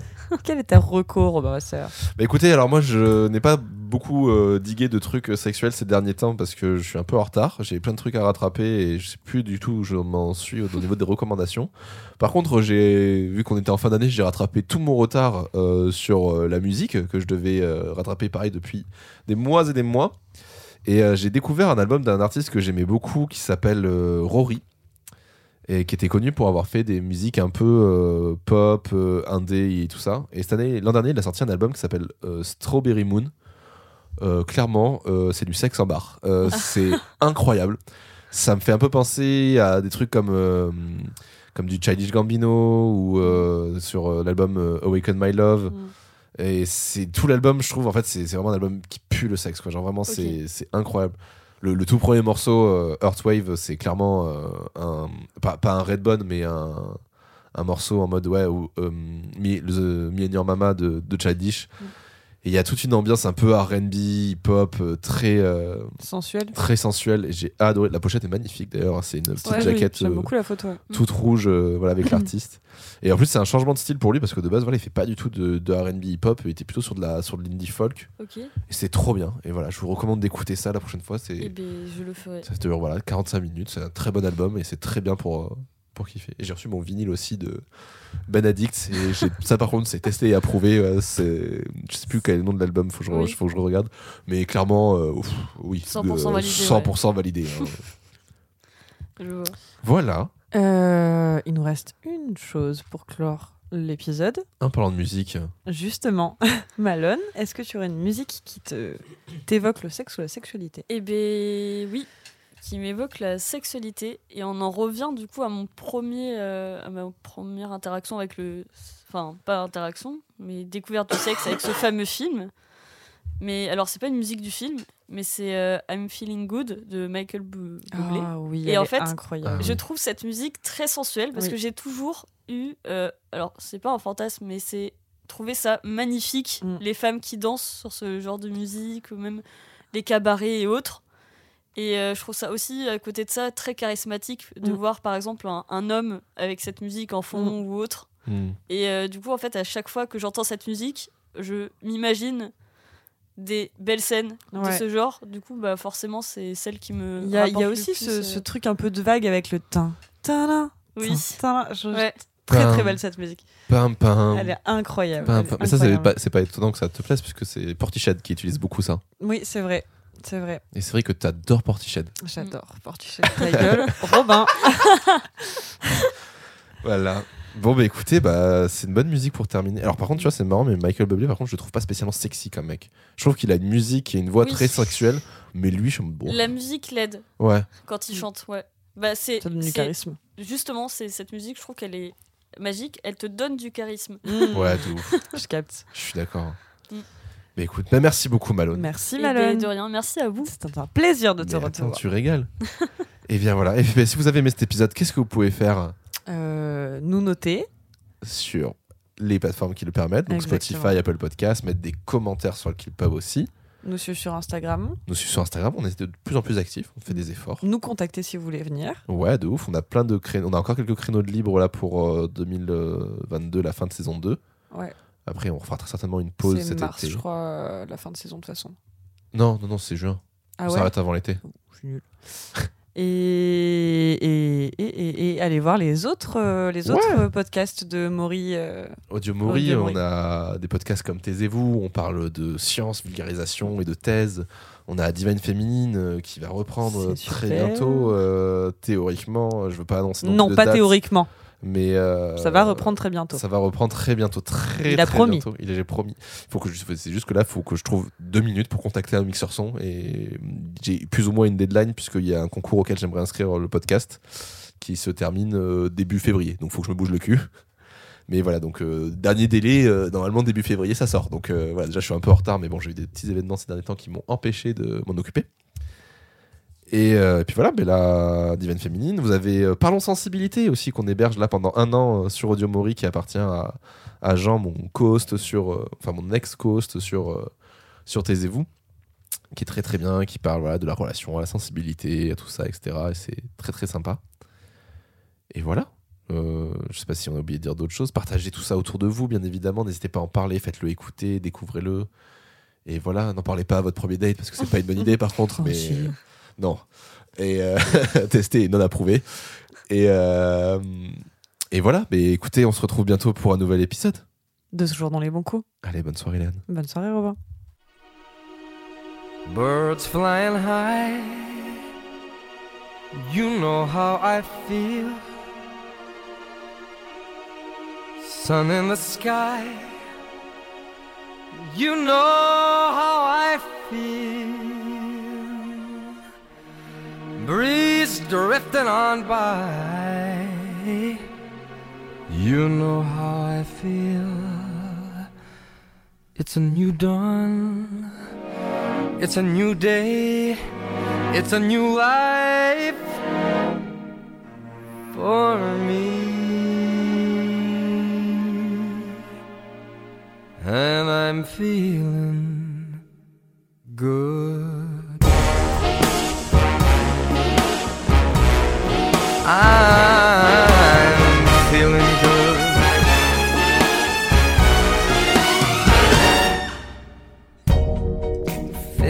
quel est ta reco Robin ma sœur? Bah écoutez, alors moi je n'ai pas beaucoup euh, digué de trucs euh, sexuels ces derniers temps parce que je suis un peu en retard. J'ai plein de trucs à rattraper et je sais plus du tout où je m'en suis au niveau des recommandations. Par contre, j'ai vu qu'on était en fin d'année, j'ai rattrapé tout mon retard euh, sur euh, la musique que je devais euh, rattraper pareil depuis des mois et des mois. Et euh, j'ai découvert un album d'un artiste que j'aimais beaucoup qui s'appelle euh, Rory et qui était connu pour avoir fait des musiques un peu euh, pop, indé et tout ça. Et cette année, l'an dernier, il a sorti un album qui s'appelle Strawberry Moon. Clairement, c'est du sexe en bar. Euh, c'est incroyable. Ça me fait un peu penser à des trucs comme comme du Childish Gambino ou sur l'album Awaken My Love. Mm. Et c'est tout l'album, je trouve. En fait, c'est vraiment un album qui pue le sexe. Quoi. Genre vraiment, c'est c'est incroyable. Le, le tout premier morceau, euh, Earthwave, c'est clairement euh, un pas, pas un Redbone, mais un un morceau en mode ouais, ou euh, Me, the, Me and Your Mama de, de Childish. Mm. Et il y a toute une ambiance un peu RB, hip-hop, euh, très, euh, Sensuel. très sensuelle. Et j'ai adoré. La pochette est magnifique d'ailleurs. hein. C'est une petite Ouais, jaquette euh, beaucoup la photo. ouais. toute rouge euh, voilà, avec l'artiste. Et en plus, c'est un changement de style pour lui parce que de base, voilà, il fait pas du tout de, de RB hip-hop. Il était plutôt sur de la sur de l'indie folk. Et c'est trop bien. Et voilà, je vous recommande d'écouter ça la prochaine fois. C'est Et ben je le ferai. ça dure voilà, 45 minutes. C'est un très bon album et c'est très bien pour, pour kiffer. Et j'ai reçu mon vinyle aussi de Ben Addict. Et ça, par contre, c'est testé et approuvé. euh, c'est- je sais plus quel est le nom de l'album. Faut que je, Oui. faut que je regarde. Mais clairement, euh, ouf, oui. 100% euh, validé, 100% validé. hein. Je voilà. Euh, il nous reste une chose pour clore l'épisode. En parlant de musique. Justement, Malone, est-ce que tu aurais une musique qui te t'évoque le sexe ou la sexualité? Eh ben oui, qui m'évoque la sexualité et on en revient du coup à mon premier, euh, à ma première interaction avec le, enfin pas interaction, mais découverte du sexe avec ce fameux film. Mais alors c'est pas une musique du film, mais c'est euh, I'm Feeling Good de Michael Bu- Bublé. Ah oui, Et elle en est fait, incroyable. Je trouve cette musique très sensuelle parce Oui. que j'ai toujours eu, euh, alors c'est pas un fantasme, mais c'est trouver ça magnifique, Mm. les femmes qui dansent sur ce genre de musique, ou même les cabarets et autres. Et euh, je trouve ça aussi, à côté de ça, très charismatique de Mm. voir par exemple un, un homme avec cette musique en fond ou autre. Hmm. Et euh, du coup, en fait, à chaque fois que j'entends cette musique, je m'imagine des belles scènes de ce genre. Du coup, bah, forcément, c'est celle qui me. Il y a, y aussi ce, euh, ce truc un peu de vague avec le tin. Tin, Oui. tin, je- Ouais. Très Pam. très belle cette musique. Pam, pam. Elle est incroyable. Pam, Elle est pam. Mais ça, c'est pas, pas étonnant que ça te plaise puisque c'est Portiched qui utilise beaucoup ça. Oui, c'est vrai. C'est vrai. Et c'est vrai que t'adores Portiched. J'adore. Portichet, ta gueule. Robin. Voilà. Bon, bah écoutez, bah, c'est une bonne musique pour terminer. Alors, par contre, tu vois, c'est marrant, mais Michael Bublé, par contre, je le trouve pas spécialement sexy comme mec. Je trouve qu'il a une musique et une voix Oui. très sexuelle, mais lui, je me. Bon. La musique l'aide Ouais. quand il Mm. chante, ouais. Bah, c'est, Ça donne du c'est- charisme. justement, c'est cette musique, je trouve qu'elle est magique, elle te donne du charisme. Ouais, de ouf. Je capte. Je suis d'accord. Mm. Mais écoute, bah, merci beaucoup, Malone. Merci Et Malone. de rien, merci à vous. C'était un plaisir de te attends, recevoir. tu régales. et bien voilà. Et bien, si vous avez aimé cet épisode, qu'est-ce que vous pouvez faire Euh, nous noter. sur les plateformes qui le permettent, donc Exactement. Spotify, Apple Podcasts, mettre des commentaires sur le Clipub aussi. Nous suivre sur Instagram. Nous suivre sur Instagram, on est de plus en plus actifs, on fait des efforts. Nous contacter si vous voulez venir. Ouais, de ouf, on a plein de créneaux, on a encore quelques créneaux de libre là pour euh, 2022, la fin de saison 2. Ouais. Après, on refera très certainement une pause C'est cet mars, été. je crois, euh, la fin de saison de toute façon. Non, non, non, c'est juin. Ah on ouais s'arrête avant l'été. Je suis nulle. Et, et, et, et, allez voir les autres, euh, les autres Ouais. podcasts de Maury. euh, Audio Mori. on a des podcasts comme Taisez-vous, on parle de science, vulgarisation et de thèse. On a Divine Féminine euh, qui va reprendre très super. bientôt, théoriquement. Je veux pas annoncer Non, plus de pas date, théoriquement. Mais euh, Ça va reprendre très bientôt. Ça va reprendre très bientôt, très Il a très promis. bientôt. Il a promis. Il faut que je, c'est juste que là, il faut que je trouve deux minutes pour contacter un mixeur son et j'ai plus ou moins une deadline puisqu'il y a un concours auquel j'aimerais inscrire le podcast qui se termine euh, début février. Donc, il faut que je me bouge le cul. Mais voilà, donc euh, dernier délai, euh, normalement début février, ça sort. Donc euh, voilà, déjà je suis un peu en retard, mais bon, j'ai eu des petits événements ces derniers temps qui m'ont empêché de m'en occuper. Et, euh, et puis voilà, mais la Divine Féminine, vous avez euh, Parlons Sensibilité aussi, qu'on héberge là pendant un an euh, sur Audio Mori, qui appartient à, à Jean, mon co-host sur, enfin mon ex-co-host sur, sur Taisez-vous, qui est très très bien, qui parle voilà, de la relation à la sensibilité, à tout ça, etc. Et c'est très très sympa. Et voilà. Je sais pas si on a oublié de dire d'autres choses. Partagez tout ça autour de vous, bien évidemment. N'hésitez pas à en parler, faites-le écouter, découvrez-le. Et voilà, n'en parlez pas à votre premier date parce que c'est pas une bonne idée par contre. Mais non. Et euh, testé et non approuvé. Et, euh, et voilà, mais écoutez, on se retrouve bientôt pour un nouvel épisode. De ce jour dans les bons coups. Allez, bonne soirée, Léane. Bonne soirée, Robin. Birds flying high. You know how I feel. Sun in the sky. You know how I feel. breeze drifting on by. You know how I feel. It's a new dawn. It's a new day. It's a new life for me. And I'm feeling